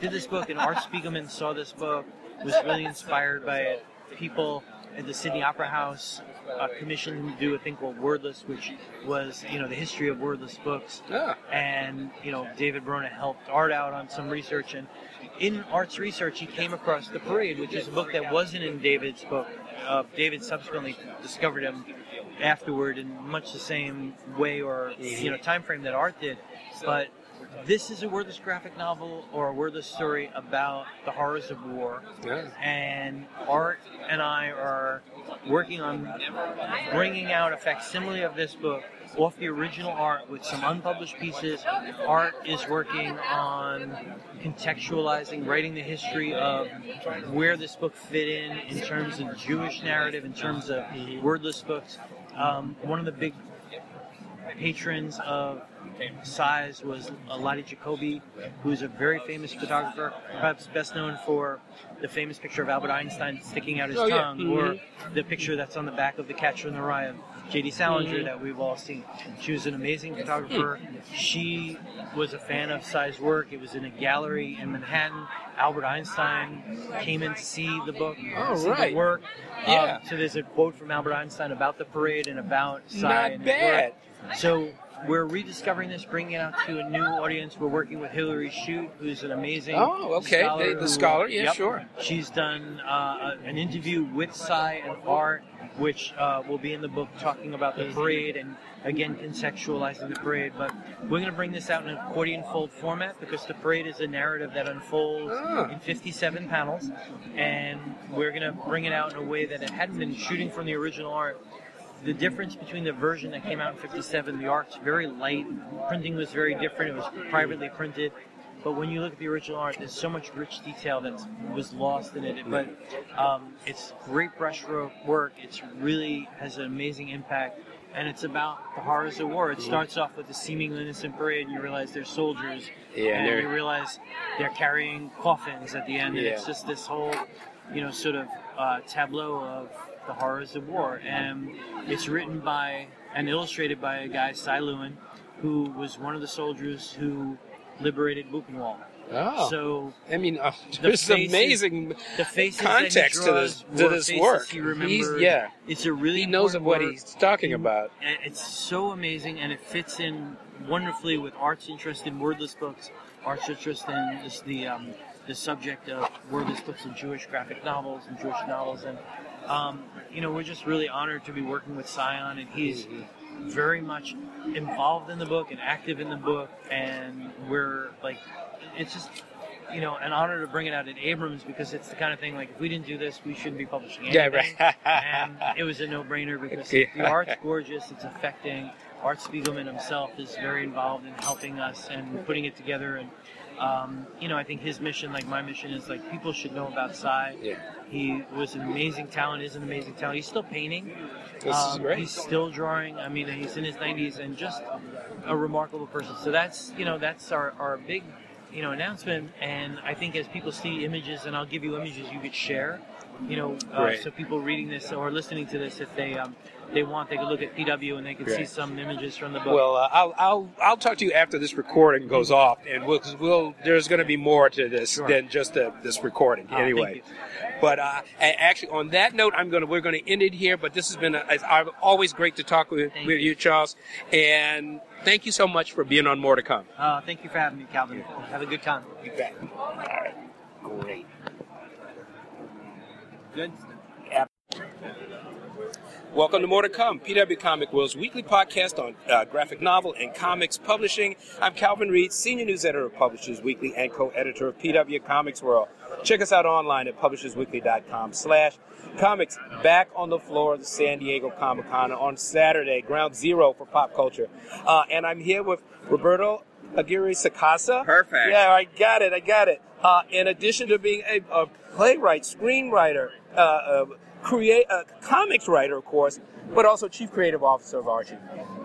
did this book, and Art Spiegelman saw this book, was really inspired by it. People at the Sydney Opera House uh, commissioned him to do a thing called Wordless, which was, you know, the history of wordless books. Ah, and you know David Beronä helped Art out on some research. And in Art's research he came across The Parade which is a book that wasn't in David's book. Uh, David subsequently discovered him afterward in much the same way or you know time frame that Art did. But this is a wordless graphic novel or a wordless story about the horrors of war. Yeah. and Art and I are working on bringing out a facsimile of this book off the original art with some unpublished pieces. Art is working on contextualizing, writing the history of where this book fit in in terms of Jewish narrative, in terms of wordless books. Um, one of the big patrons of Si's was Lotte Jacobi, who's a very famous photographer, perhaps best known for the famous picture of Albert Einstein sticking out his Oh, yeah. tongue, or the picture that's on the back of The Catcher in the Rye of J.D. Salinger that we've all seen. She was an amazing photographer. She was a fan of Si's work. It was in a gallery in Manhattan. Albert Einstein came in to see the book, Oh, see right. the work. Yeah. Um, so there's a quote from Albert Einstein about the parade and about Si Not and bad. work. So we're rediscovering this, bringing it out to a new audience. We're working with Hillary Chute, who's an amazing Oh, okay. scholar The- the who- scholar, yeah, Yep. sure. She's done uh, an interview with Si and Art, which uh, will be in the book, talking about the parade and again contextualizing the parade. But we're going to bring this out in an accordion fold format because the parade is a narrative that unfolds Ah. in 57 panels, and we're going to bring it out in a way that it hadn't been shooting from the original art the difference between the version that came out in 57, the art's very light, printing was very different, it was privately printed. But when you look at the original art, there's so much rich detail that was lost in it. But um, it's great brushwork work. It's really has an amazing impact, and it's about the horrors of war. It starts off with a seemingly innocent parade, and you realize they're soldiers, Yeah, and they're- you realize they're carrying coffins at the end, and it's just this whole, you know, sort of uh, tableau of the horrors of war. And it's written by and illustrated by a guy, Si Lewen, who was one of the soldiers who liberated Buchenwald. Oh, So I mean, uh, the faces- amazing the faces context he to this to this work. He He's, remembered. yeah, It's a really he knows of what important he's talking work. about. It's so amazing, and it fits in wonderfully with Art's interest in wordless books, Art's interest in this, the um, the subject of wordless books and Jewish graphic novels and Jewish novels, and um, you know we're just really honored to be working with Scion, and he's very much involved in the book and active in the book, and we're like, it's just. You know, an honor to bring it out at Abrams because it's the kind of thing like if we didn't do this, we shouldn't be publishing Yeah, right. and it was a no-brainer because the art's gorgeous. It's affecting. Art Spiegelman himself is very involved in helping us and putting it together. And um, you know, I think his mission, like my mission, is like people should know about Si. Yeah. He was an amazing talent. Is an amazing talent. He's still painting. This is Um, great. He's still drawing. I mean, he's in his 90s and just a remarkable person. So that's you know that's our, our big you know announcement. And I think as people see images, and I'll give you images you could share. You know, uh, so people reading this or listening to this, if they um, they want, they can look at PW and they could see some images from the book. Well, uh, I'll, I'll I'll talk to you after this recording goes off, and we'll, cause we'll there's going to be more to this Sure. than just uh this recording Oh, thank anyway. you. But uh, actually, on that note, I'm gonna we're gonna end it here. But this has been a, it's uh, always great to talk with, Thank with you, Charles, and thank you so much for being on More to Come. Uh, thank you for having me, Calvin. Have a good time. You bet. All right, great. Good. Welcome to More to Come, PW Comic World's weekly podcast on uh, graphic novel and comics publishing. I'm Calvin Reid, senior news editor of Publishers Weekly and co-editor of PW Comics World. Check us out online at publishersweekly.com slash comics. Back on the floor of the San Diego Comic Con on Saturday, ground zero for pop culture. Uh, and I'm here with Roberto Aguirre Sacasa. Perfect. Yeah, I got it. I got it. Uh, in addition to being a, a playwright, screenwriter, uh, uh, create a comics writer, of course, but also chief creative officer of Archie.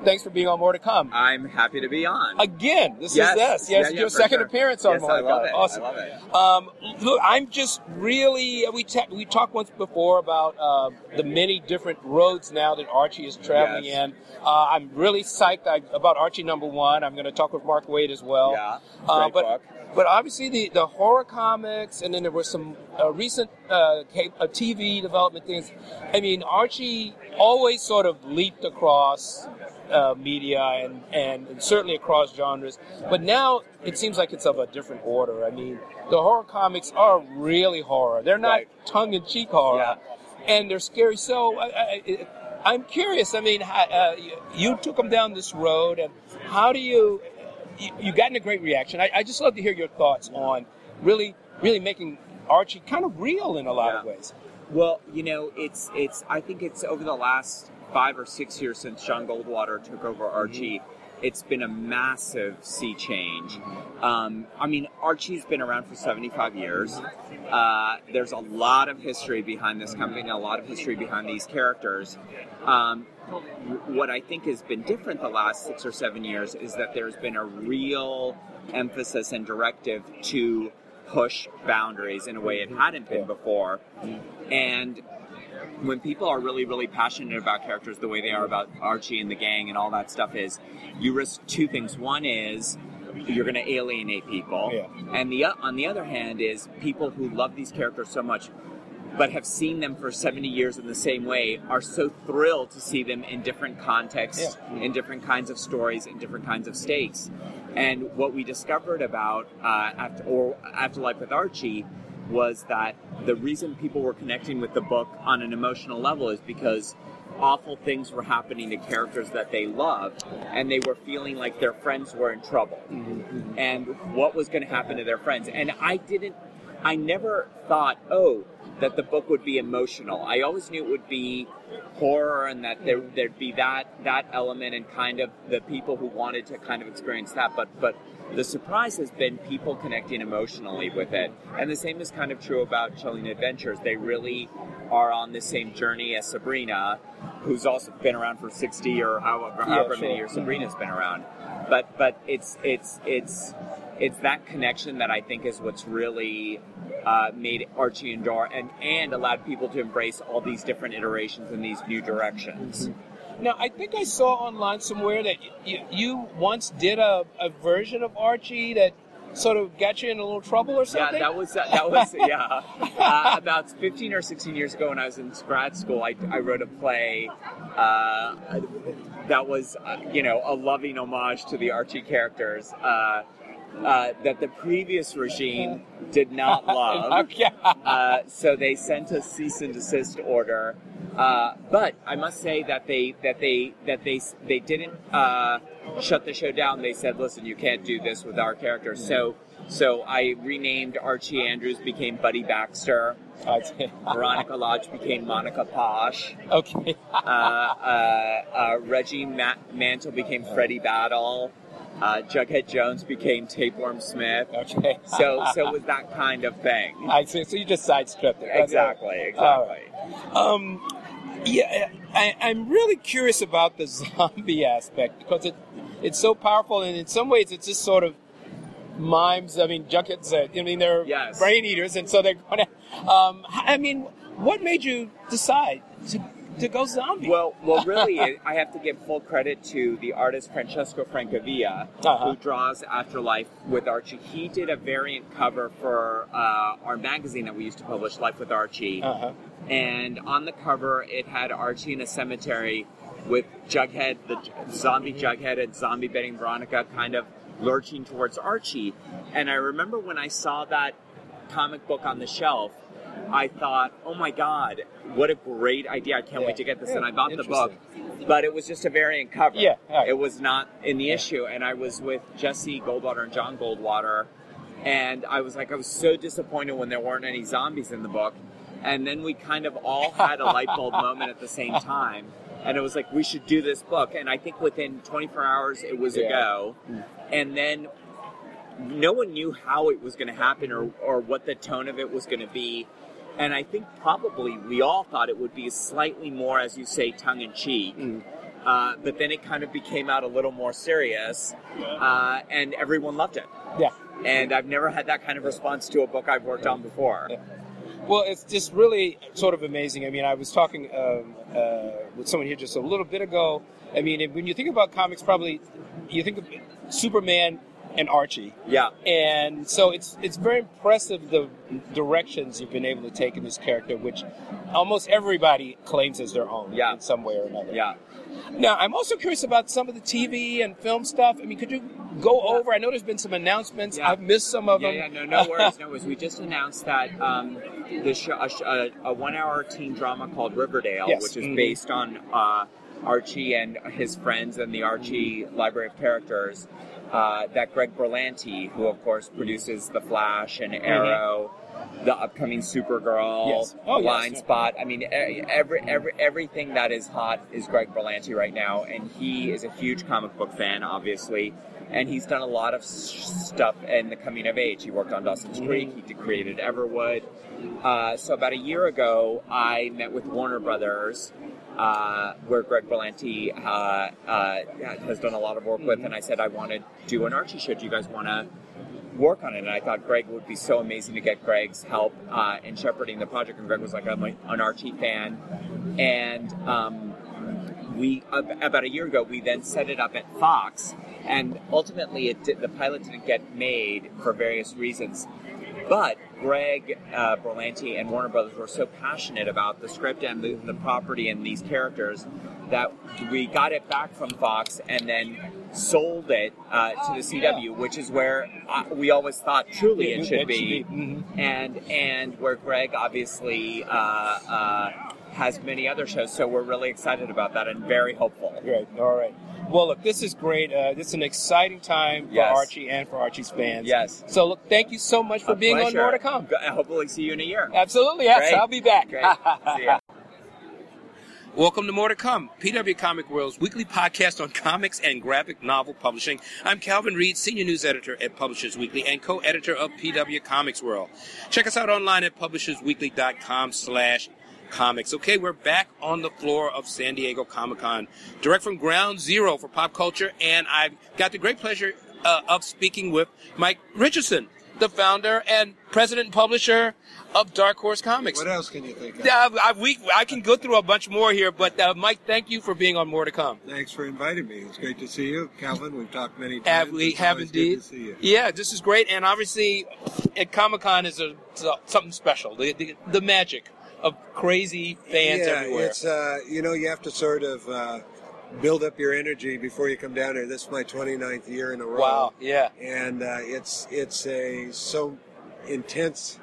Thanks for being on More to Come. I'm happy to be on. Again, this Yes. is this. Yes, Yeah, your second sure. appearance on Yes, More I to love Come. it. I Awesome. love it. Um, look, I'm just really we ta- we talked once before about uh, the many different roads now that Archie is traveling Yes. in. Uh, I'm really psyched I, about Archie number one. I'm going to talk with Mark Waid as well. Yeah, Uh, great but book. But obviously the, the horror comics, and then there were some uh, recent uh, uh, TV development things. I mean, Archie always sort of leaped across uh, media and, and, and certainly across genres. But now it seems like it's of a different order. I mean, the horror comics are really horror. They're not Right. tongue-in-cheek horror, Yeah. and they're scary. So I, I, I'm curious. I mean, uh, you took them down this road, and how do you? You, you gotten a great reaction. I, I just love to hear your thoughts on really, really making Archie kind of real in a lot of ways. Well, you know, it's it's. I think it's over the last five or six years since Jon Goldwater took over mm-hmm. Archie. It's been a massive sea change. Um, I mean, Archie's been around for 75 years. Uh, there's a lot of history behind this company, a lot of history behind these characters. Um, what I think has been different the last six or seven years is that there's been a real emphasis and directive to push boundaries in a way it hadn't been before. And when people are really, really passionate about characters the way they are about Archie and the gang and all that stuff is, you risk two things. One is you're going to alienate people, Yeah. and the o- on the other hand is people who love these characters so much, but have seen them for 70 years in the same way, are so thrilled to see them in different contexts, in different kinds of stories, in different kinds of stakes. And what we discovered about uh, after, or Afterlife with Archie was that the reason people were connecting with the book on an emotional level is because awful things were happening to characters that they loved, and they were feeling like their friends were in trouble, mm-hmm. and what was going to happen to their friends. And I didn't, I never thought, oh, that the book would be emotional. I always knew it would be horror and that there, there'd be that that element and kind of the people who wanted to kind of experience that. But but the surprise has been people connecting emotionally with it, and the same is kind of true about Chilling Adventures. They really are on the same journey as Sabrina, who's also been around for sixty or however, however sure. many years Sabrina's been around. But but it's it's it's it's that connection that I think is what's really uh, made Archie endure and, and allowed people to embrace all these different iterations and these new directions. Now, I think I saw online somewhere that you, you once did a, a version of Archie that sort of got you in a little trouble or something? Yeah, that was that was yeah. Uh, about 15 or 16 years ago, when I was in grad school, I, I wrote a play uh, that was uh, you know a loving homage to the Archie characters. Uh, uh, that the previous regime did not love. Okay. Uh, so they sent a cease and desist order. Uh, but I must say that they that they that they they didn't uh, shut the show down. They said, "Listen, you can't do this with our characters." So so I renamed Archie Andrews became Buddy Baxter. Veronica Lodge became Monica Posh. okay. Uh, uh, uh, Reggie Ma- Mantle became Freddie Battle. Uh, Jughead Jones became Tapeworm Smith. Okay. So so it was that kind of thing. I see. So you just sidestepped it. Exactly, exactly. Right. Um, yeah, I, I'm really curious about the zombie aspect because it it's so powerful, and in some ways, it's just sort of mimes. I mean. Uh, I mean, they're Yes. brain eaters, and so they're going to. Um, I mean, what made you decide to to go zombie? Well, well, really, I have to give full credit to the artist Francesco Francavilla, Uh-huh. who draws Afterlife with Archie. He did a variant cover for uh, our magazine that we used to publish, Life with Archie. uh-huh. and on the cover it had Archie in a cemetery with Jughead, the zombie Jughead, and zombie Betty Veronica kind of lurching towards Archie. And I remember when I saw that comic book on the shelf, I thought, "Oh my God, what a great idea! I can't Yeah. wait to get this." Yeah, And I bought the book, but it was just a variant cover. Yeah, right. it was not in the issue. And I was with Jesse Goldwater and Jon Goldwater, and I was like, I was so disappointed when there weren't any zombies in the book. And then we kind of all had a light bulb moment at the same time. And it was like, we should do this book. And I think within 24 hours, it was a Yeah. go. Mm. And then no one knew how it was going to happen or, or what the tone of it was going to be. And I think probably we all thought it would be slightly more, as you say, tongue in cheek. Uh, but then it kind of became out a little more serious, uh, and everyone loved it. Yeah. And I've never had that kind of response to a book I've worked on before. Yeah. Well, it's just really sort of amazing. I mean, I was talking um, uh, with someone here just a little bit ago. I mean, when you think about comics, probably you think of Superman and Archie, Yeah. and so it's it's very impressive the directions you've been able to take in this character, which almost everybody claims as their own Yeah. in some way or another. Yeah. Now, I'm also curious about some of the TV and film stuff. I mean, could you go over? I know there's been some announcements. Yeah. I've missed some of Yeah, them. yeah, no, no worries, no worries. We just announced that um, the show, a, a, one-hour teen drama called Riverdale, Yes. which is Mhm. based on uh, Archie and his friends and the Archie Library of Characters. Uh, that Greg Berlanti, who of course produces The Flash and Arrow, the upcoming Supergirl, Yes. Oh, Blind yeah. Spot. I mean, every every everything that is hot is Greg Berlanti right now, and he is a huge comic book fan, obviously. And he's done a lot of stuff in the coming of age. He worked on Dawson's Creek. He created Everwood. Uh, so about a year ago, I met with Warner Brothers, uh, where Greg Berlanti uh, uh, has done a lot of work with, and I said I want to do an Archie show. Do you guys want to work on it? And I thought Greg would be so amazing to get Greg's help uh, in shepherding the project. And Greg was like, I'm an Archie fan, and um, we about a year ago we then set it up at Fox, and ultimately it did, the pilot didn't get made for various reasons. But Greg uh, Berlanti and Warner Brothers were so passionate about the script and the, the property and these characters that we got it back from Fox and then sold it uh, to the CW, which is where uh, we always thought truly it should be. Mhm. and and where Greg obviously uh, uh, has many other shows. So we're really excited about that and very hopeful. Great. All right. Well, look, this is great. Uh, this is an exciting time for Yes. Archie and for Archie's fans. Yes. So, look, thank you so much for A being pleasure. on More to Come. Go- Hopefully, see you in a year. Absolutely, yes. Great. I'll be back. Great. See ya. Welcome to More to Come, PW Comic World's weekly podcast on comics and graphic novel publishing. I'm Calvin Reid, senior news editor at Publishers Weekly and co-editor of PW Comics World. Check us out online at publishersweekly.com slash comics. Okay, we're back on the floor of San Diego Comic Con, direct from ground zero for pop culture, and I've got the great pleasure uh, of speaking with Mike Richardson, the founder and president and publisher of Dark Horse Comics. What else can you think of? Yeah, I, we, I can go through a bunch more here, but uh, Mike, thank you for being on More to Come. Thanks for inviting me. It's great to see you, Calvin. We've talked many times. Have we It's have indeed? Good to see you. Yeah, this is great, and obviously, at Comic Con is a, something special. The, the the magic of crazy fans yeah, everywhere. it's uh, you know you have to sort of uh, build up your energy before you come down here. This is my 29th year in a row. wow, yeah. And uh, it's it's a so intense.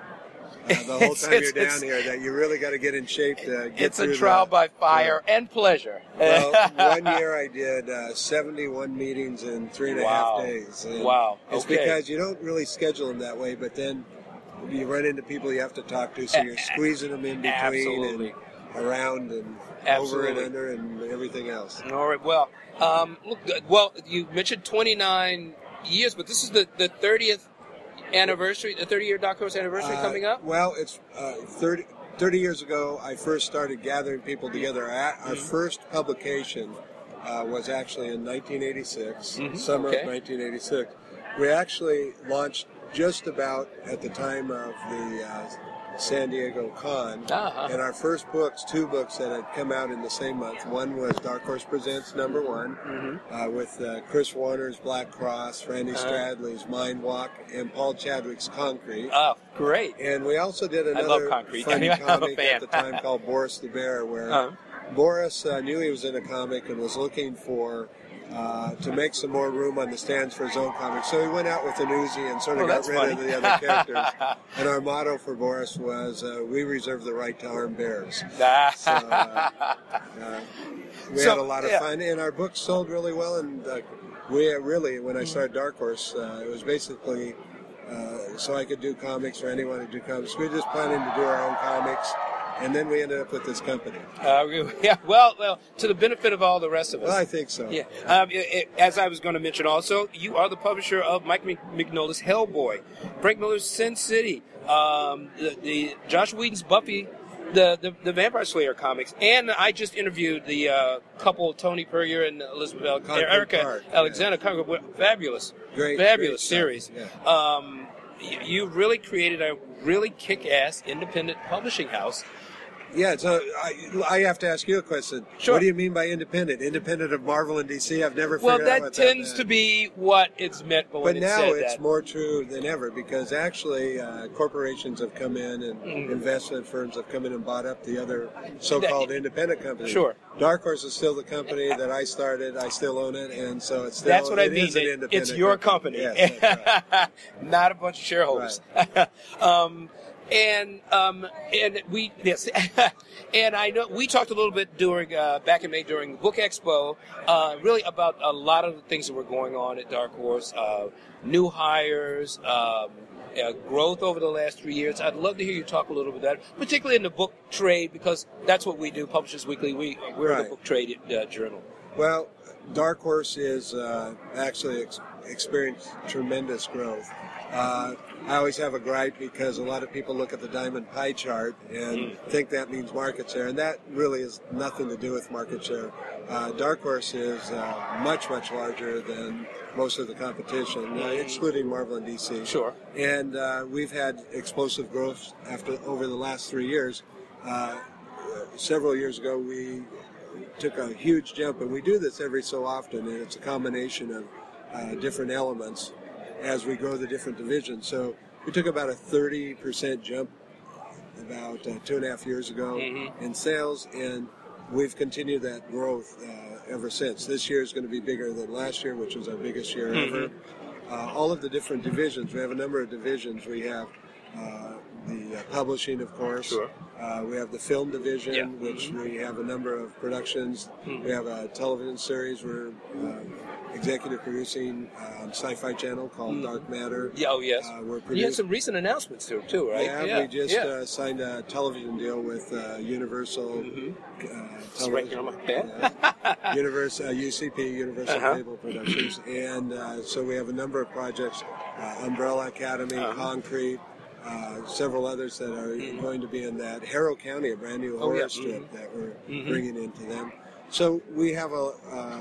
Uh, the whole It's- time it's- you're down here, that you really got to get in shape to get It's a trial the- by fire and pleasure. Well, one year I did uh, 71 meetings in three and a half days. And Wow, It's okay. because you don't really schedule them that way, but then you run into people you have to talk to, so you're squeezing them in between Absolutely. and around and over and under and everything else. All right. Well, um, look, uh, well, you mentioned 29 years, but this is the, the 30th anniversary, the 30 year Dark Horse anniversary Uh, coming up. Well, it's uh, 30, 30 years ago I first started gathering people together. Our, Mm-hmm. first publication uh, was actually in 1986, Mhm, summer okay. of 1986. We actually launched just about at the time of the uh, San Diego Con. Uh-huh. And our first books, two books that had come out in the same month. One was Dark Horse Presents number one, Mm-hmm. uh, with uh, Chris Warner's Black Cross, Randy Uh-huh. Stradley's Mind Walk, and Paul Chadwick's Concrete. Oh, great. And we also did another fun comic at the time called Boris the Bear, where Uh-huh. Boris uh, knew he was in a comic and was looking for uh, to make some more room on the stands for his own comics. So he went out with an Uzi and sort of Oh, got rid funny. of the other characters. and our motto for Boris was, uh, "We reserve the right to harm bears." So, uh, uh, we So, had a lot of yeah. fun, and our books sold really well. And uh, we really, when I started Dark Horse, uh, it was basically uh, so I could do comics for anyone could do comics. We were just planning to do our own comics, and then we ended up with this company. Uh, yeah, well, well, to the benefit of all the rest of us. Well, I think so. Yeah. Um, it, it- as I was going to mention also, you are the publisher of Mike Mignola's Hellboy, Frank Miller's Sin City, um, the, the Joss Whedon's Buffy, the, the the Vampire Slayer comics, and I just interviewed the uh, couple Tony Puryear and Elizabeth Concord Erica Park, Alexander. Concord, fabulous, Great, fabulous great series. yeah. Um, you really created a really kick-ass independent publishing house. Yeah, so I, I have to ask you a question. Sure. What do you mean by independent? Independent of Marvel and DC? I've never Well, figured out that what tends that to be what it's meant But it now said it's that. more true than ever because actually uh, corporations have come in and Mhm. investment firms have come in and bought up the other so-called independent companies. Sure. Dark Horse is still the company that I started. I still own it, and so it's still. That's what I mean. is an It- independent it's your company, Yes, right. not a bunch of shareholders. um, and um, and we yes, and I know we talked a little bit during uh, back in May during Book Expo, uh, really about a lot of the things that were going on at Dark Horse, uh, new hires. Um, uh, growth over the last three years. I'd love to hear you talk a little bit about that, particularly in the book trade, because that's what we do. Publishers Weekly, we we're the book trade uh, journal. Well, Dark Horse is uh, actually ex- experienced tremendous growth. Uh, I always have a gripe because a lot of people look at the diamond pie chart and think that means market share, and that really has nothing to do with market share. Uh, Dark Horse is uh, much, much larger than most of the competition, uh, excluding Marvel and DC. Sure. And uh, we've had explosive growth after over the last three years. Uh, several years ago, we took a huge jump, and we do this every so often, and it's a combination of uh, different elements as we grow the different divisions. So we took about a 30% jump about uh, two and a half years ago Mhm. in sales, and we've continued that growth uh, ever since. This year is going to be bigger than last year, which was our biggest year ever. Uh, all of the different divisions, we have a number of divisions. We have uh, the uh, publishing, of course. Sure. Uh, we have the film division, Yeah. Mm-hmm. which we have a number of productions. We have a television series we're uh, executive producing uh, on Sci-Fi Channel called Dark Matter. Yeah, oh yes. Uh, we're you had some recent announcements too, too, right? Yeah, we just yeah. uh, signed a television deal with uh, Universal. Uh, It's right here on my bed. yeah. Universe, uh, UCP, Universal Uh-huh. Cable Productions, and uh, so we have a number of projects: uh, Umbrella Academy, Uh-huh. Concrete, uh, several others that are going to be in that Harrow County, a brand new horror Mm-hmm. yeah. strip that we're Mhm. bringing into them. So we have a, uh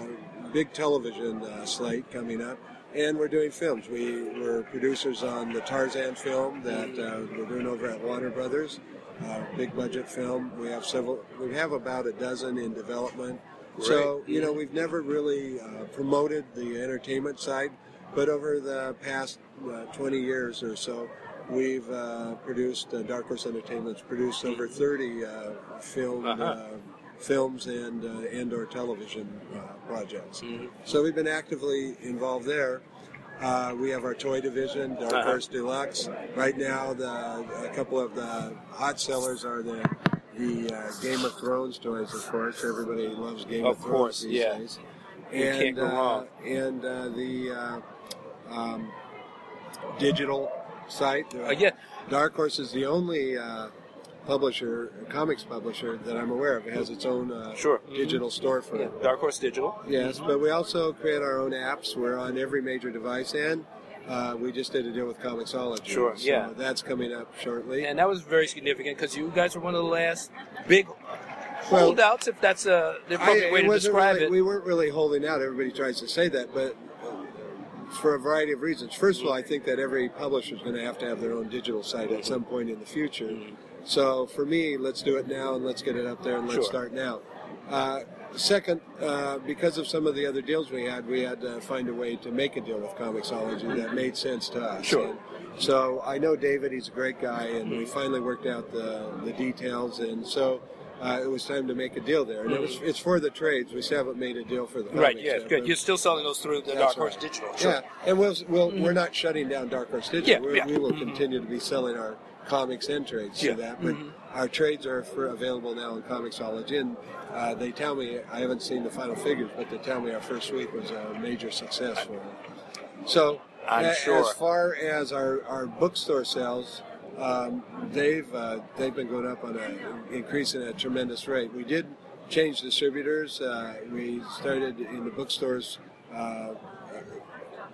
big television uh, slate coming up. And we're doing films. We were producers on the Tarzan film that uh, we're doing over at Warner Brothers, uh, big budget film. We have several. We have about a dozen in development. So you know, we've never really uh, promoted the entertainment side, but over the past uh, 20 years or so, we've uh, produced. Uh, Dark Horse Entertainment's produced over 30 uh, film. Uh-huh. Uh, films and uh, and or television uh, projects. Mm-hmm. So we've been actively involved there. Uh, we have our toy division, Dark Uh-huh. Horse Deluxe. Right now, the a couple of the hot sellers are the the uh, Game of Thrones toys. Of course, everybody loves Game of, Of course, Thrones these yeah. days. You And can't go wrong. and uh, the uh, um, digital site. Uh, yeah. Dark Horse is the only uh, publisher, comics publisher that I'm aware of. It has its own uh, Sure. Digital storefront. Yeah, Dark Horse Digital. Yes, but we also create our own apps. We're on every major device, and uh, we just did a deal with Comixology. Sure, so yeah. that's coming up shortly. And that was very significant because you guys were one of the last big Well, holdouts, if that's uh, the I- way to describe really- it. We weren't really holding out. Everybody tries to say that, but for a variety of reasons. First of all, I think that every publisher is going to have to have their own digital site at some point in the future. So for me, let's do it now and let's get it up there and let's Sure. start now. Uh, second, uh, because of some of the other deals we had, we had to find a way to make a deal with Comixology that made sense to us. Sure. And so I know David; he's a great guy, and we finally worked out the the details, and so. Uh, it was time to make a deal there, and it was, it's for the trades. We still haven't made a deal for the right, comics yeah, yet, good. You're still selling those through the Dark Horse right. Digital. Sure. yeah, and we'll, we'll we're not shutting down Dark Horse Digital. Yeah, We're, yeah. We will continue to be selling our comics and trades Yeah. to that, but our trades are for, available now on Comixology. And uh, they tell me I haven't seen the final figures, but they tell me our first week was a major success for them. So, I'm a- sure. as far as our, our bookstore sales, um, they've uh, they've been going up on a increasing at a tremendous rate. We did change distributors. Uh, we started in the bookstores uh,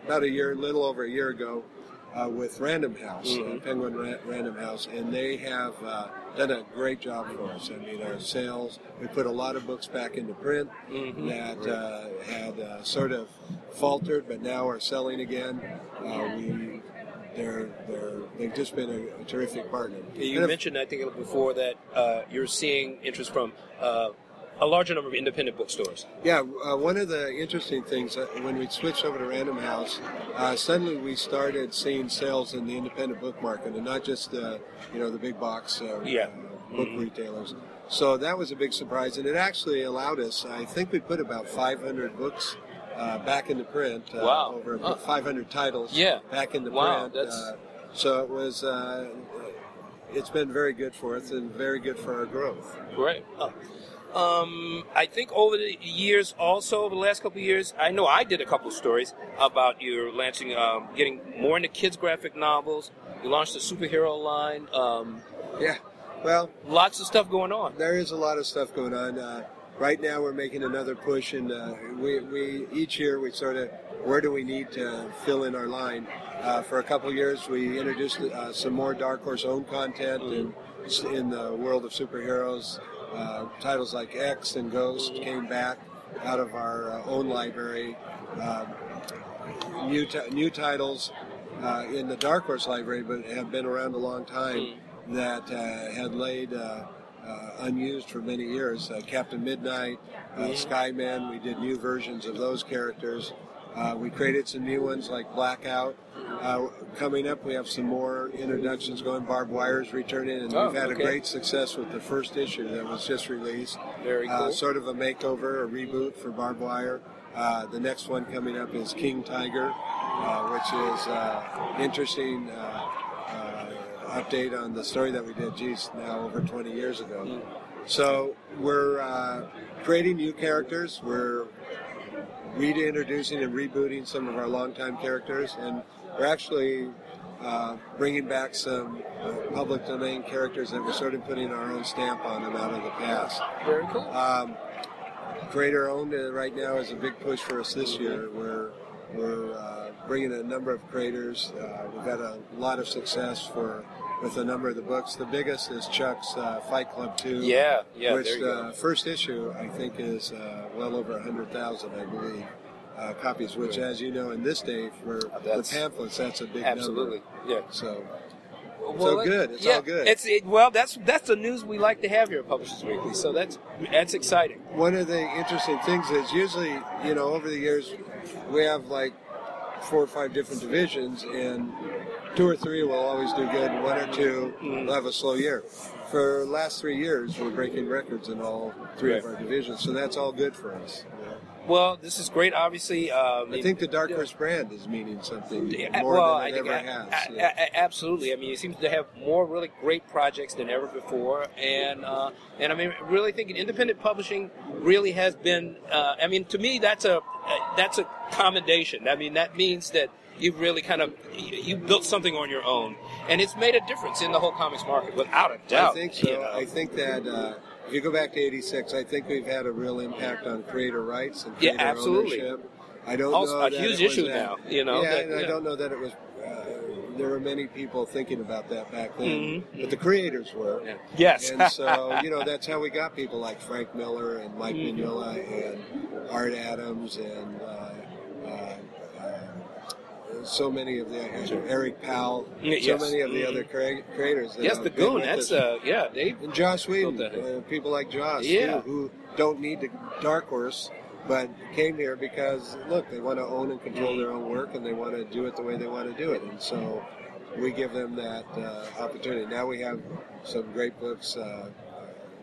about a year, little over a year ago, uh, with Random House, uh, Penguin Ra- Random House, and they have uh, done a great job for us. I mean, our sales, we put a lot of books back into print that uh, had uh, sort of faltered, but now are selling again. Uh, we, they're, they're, they've just been a, a terrific partner. You And if- mentioned, I think before, that uh, you're seeing interest from uh, a larger number of independent bookstores. Yeah, uh, one of the interesting things uh, when we switched over to Random House, uh, suddenly we started seeing sales in the independent book market, and not just the you know the big box uh, Yeah. uh, book retailers. So that was a big surprise, and it actually allowed us. I think we put about 500 books. Uh, back into print, uh, Wow. over Huh. 500 titles. Yeah. back into Wow, print. that's- Uh, so it was. Uh, it's been very good for us and very good for our growth. Right. Um, I think over the years, also over the last couple of years, I know I did a couple of stories about your launching, um, getting more into kids' graphic novels. You launched a superhero line. Um, Yeah. Well, lots of stuff going on. there is a lot of stuff going on. Uh, right now, we're making another push, and uh, we, we each year we sort of where do we need to fill in our line. Uh, for a couple of years, we introduced uh, some more Dark Horse owned content in, in the world of superheroes. Uh, titles like X and Ghost came back out of our uh, own library. Um, new ti- new titles uh, in the Dark Horse library, but have been around a long time that uh, had laid unused for many years. Uh, Captain Midnight, uh, Skyman. We did new versions of those characters. Uh, we created some new ones like Blackout. Uh, coming up, we have some more introductions going. Barbed Wire's returning, and Oh, we've had okay. a great success with the first issue that was just released. Very Uh, cool. sort of a makeover, a reboot for Barbed Wire. Uh, the next one coming up is King Tiger, uh, which is uh, interesting uh, uh, update on the story that we did, geez, now over 20 years ago. Mm. So we're uh, creating new characters. We're reintroducing and rebooting some of our longtime characters, and we're actually uh, bringing back some uh, public domain characters that we're sort of putting our own stamp on them out of the past. Very cool. Um, creator owned uh, right now is a big push for us this year. We're we're uh, bringing a number of creators. Uh, we've had a lot of success for with a number of the books. The biggest is Chuck's uh, Fight Club Two. Yeah, yeah, Which go. uh, first issue I think is uh, well over hundred thousand, I believe. Uh, copies, which, as you know, in this day for the pamphlets, that's a big Absolutely. number. Absolutely, yeah. So, Well, so good. It's yeah, all good. It's it, well, that's that's the news we like to have here at Publishers Weekly. So that's that's exciting. one of the interesting things is usually, you know, over the years, we have like four or five different divisions, and two or three will always do good, one or 2 Mm-hmm. will have a slow year. For the last three years, we're breaking records in all three of our divisions, so that's all good for us. Well, this is great. Obviously, um, I think the Dark Horse brand is meaning something more well, than it ever has. a- yeah. a- absolutely. I mean, it seems to have more really great projects than ever before, and uh, and I mean, really thinking independent publishing really has been. Uh, I mean, to me, that's a that's a commendation. I mean, that means that you've really kind of you you built something on your own, and it's made a difference in the whole comics market without a doubt. I think so. you know. I think that uh, if you go back to '86, I think we've had a real impact on creator rights and Yeah, creator absolutely. ownership. I don't Also, know a huge issue that- now, you know, Yeah, that- and I don't know that it was. Uh, there were many people thinking about that back then, Mhm, but the creators were. Yeah. Yes. And so, you know, that's how we got people like Frank Miller and Mike Mhm. Mignola and Art Adams and uh, uh, uh, so many of the Eric Powell, Yeah, so many of the other crea- creators. that yes, the goon. That's uh, yeah, Dave. And Joss Whedon, uh, people like Joss, Yeah. too, who don't need the Dark Horse, but came here because look, they want to own and control their own work, and they want to do it the way they want to do it, and so we give them that uh, opportunity. Now we have some great books. Uh,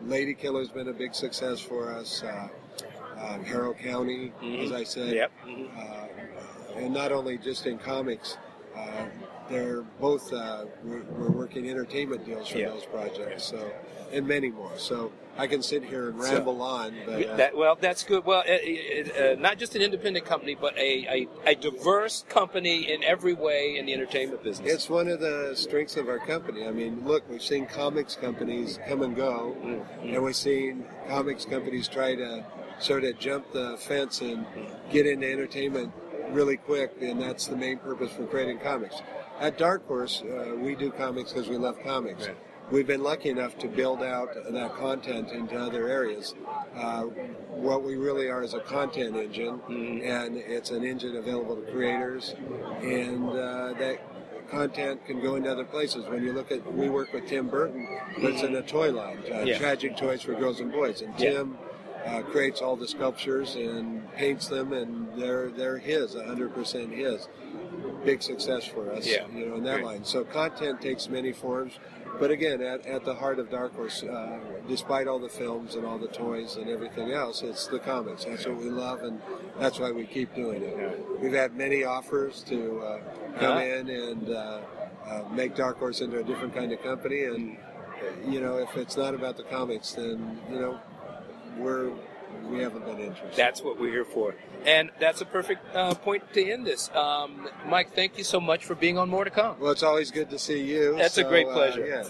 Lady Killer's been a big success for us. Uh, uh, Harrow County, Mhm. as I said, Yep. Mhm. And not only just in comics. Uh, they're both uh, we're, we're working entertainment deals for Yeah. those projects, so and many more. So I can sit here and So- ramble on, but uh, That, well, that's good. Well, uh, not just an independent company, but a, a, a diverse company in every way in the entertainment business. it's one of the strengths of our company. I mean, look, we've seen comics companies come and go, Mm, and we've seen comics companies try to sort of jump the fence and get into entertainment really quick, and that's the main purpose for creating comics. At Dark Horse, uh, we do comics because we love comics. Right. We've been lucky enough to build out that content into other areas. Uh, what we really are is a content engine, Mhm. and it's an engine available to creators, and uh, that content can go into other places. When you look at, we work with Tim Burton, but it's in a toy line, uh, Yeah. Tragic Toys for Girls and Boys, and Yeah. Tim uh, creates all the sculptures and paints them, and they're they're his, 100% his. Big success for us, Yeah. you know, in that Great. line. So content takes many forms, but again, at, at the heart of Dark Horse, uh, despite all the films and all the toys and everything else, it's the comics. That's what we love, and that's why we keep doing it. We've had many offers to uh, come in and uh, uh, make Dark Horse into a different kind of company, and you know, if it's not about the comics, then you know, we're we haven't been interested. That's what we're here for. And that's a perfect uh, point to end this. Um, Mike, thank you so much for being on More to Come. well, it's always good to see you. That's a so, great uh, pleasure. yeah.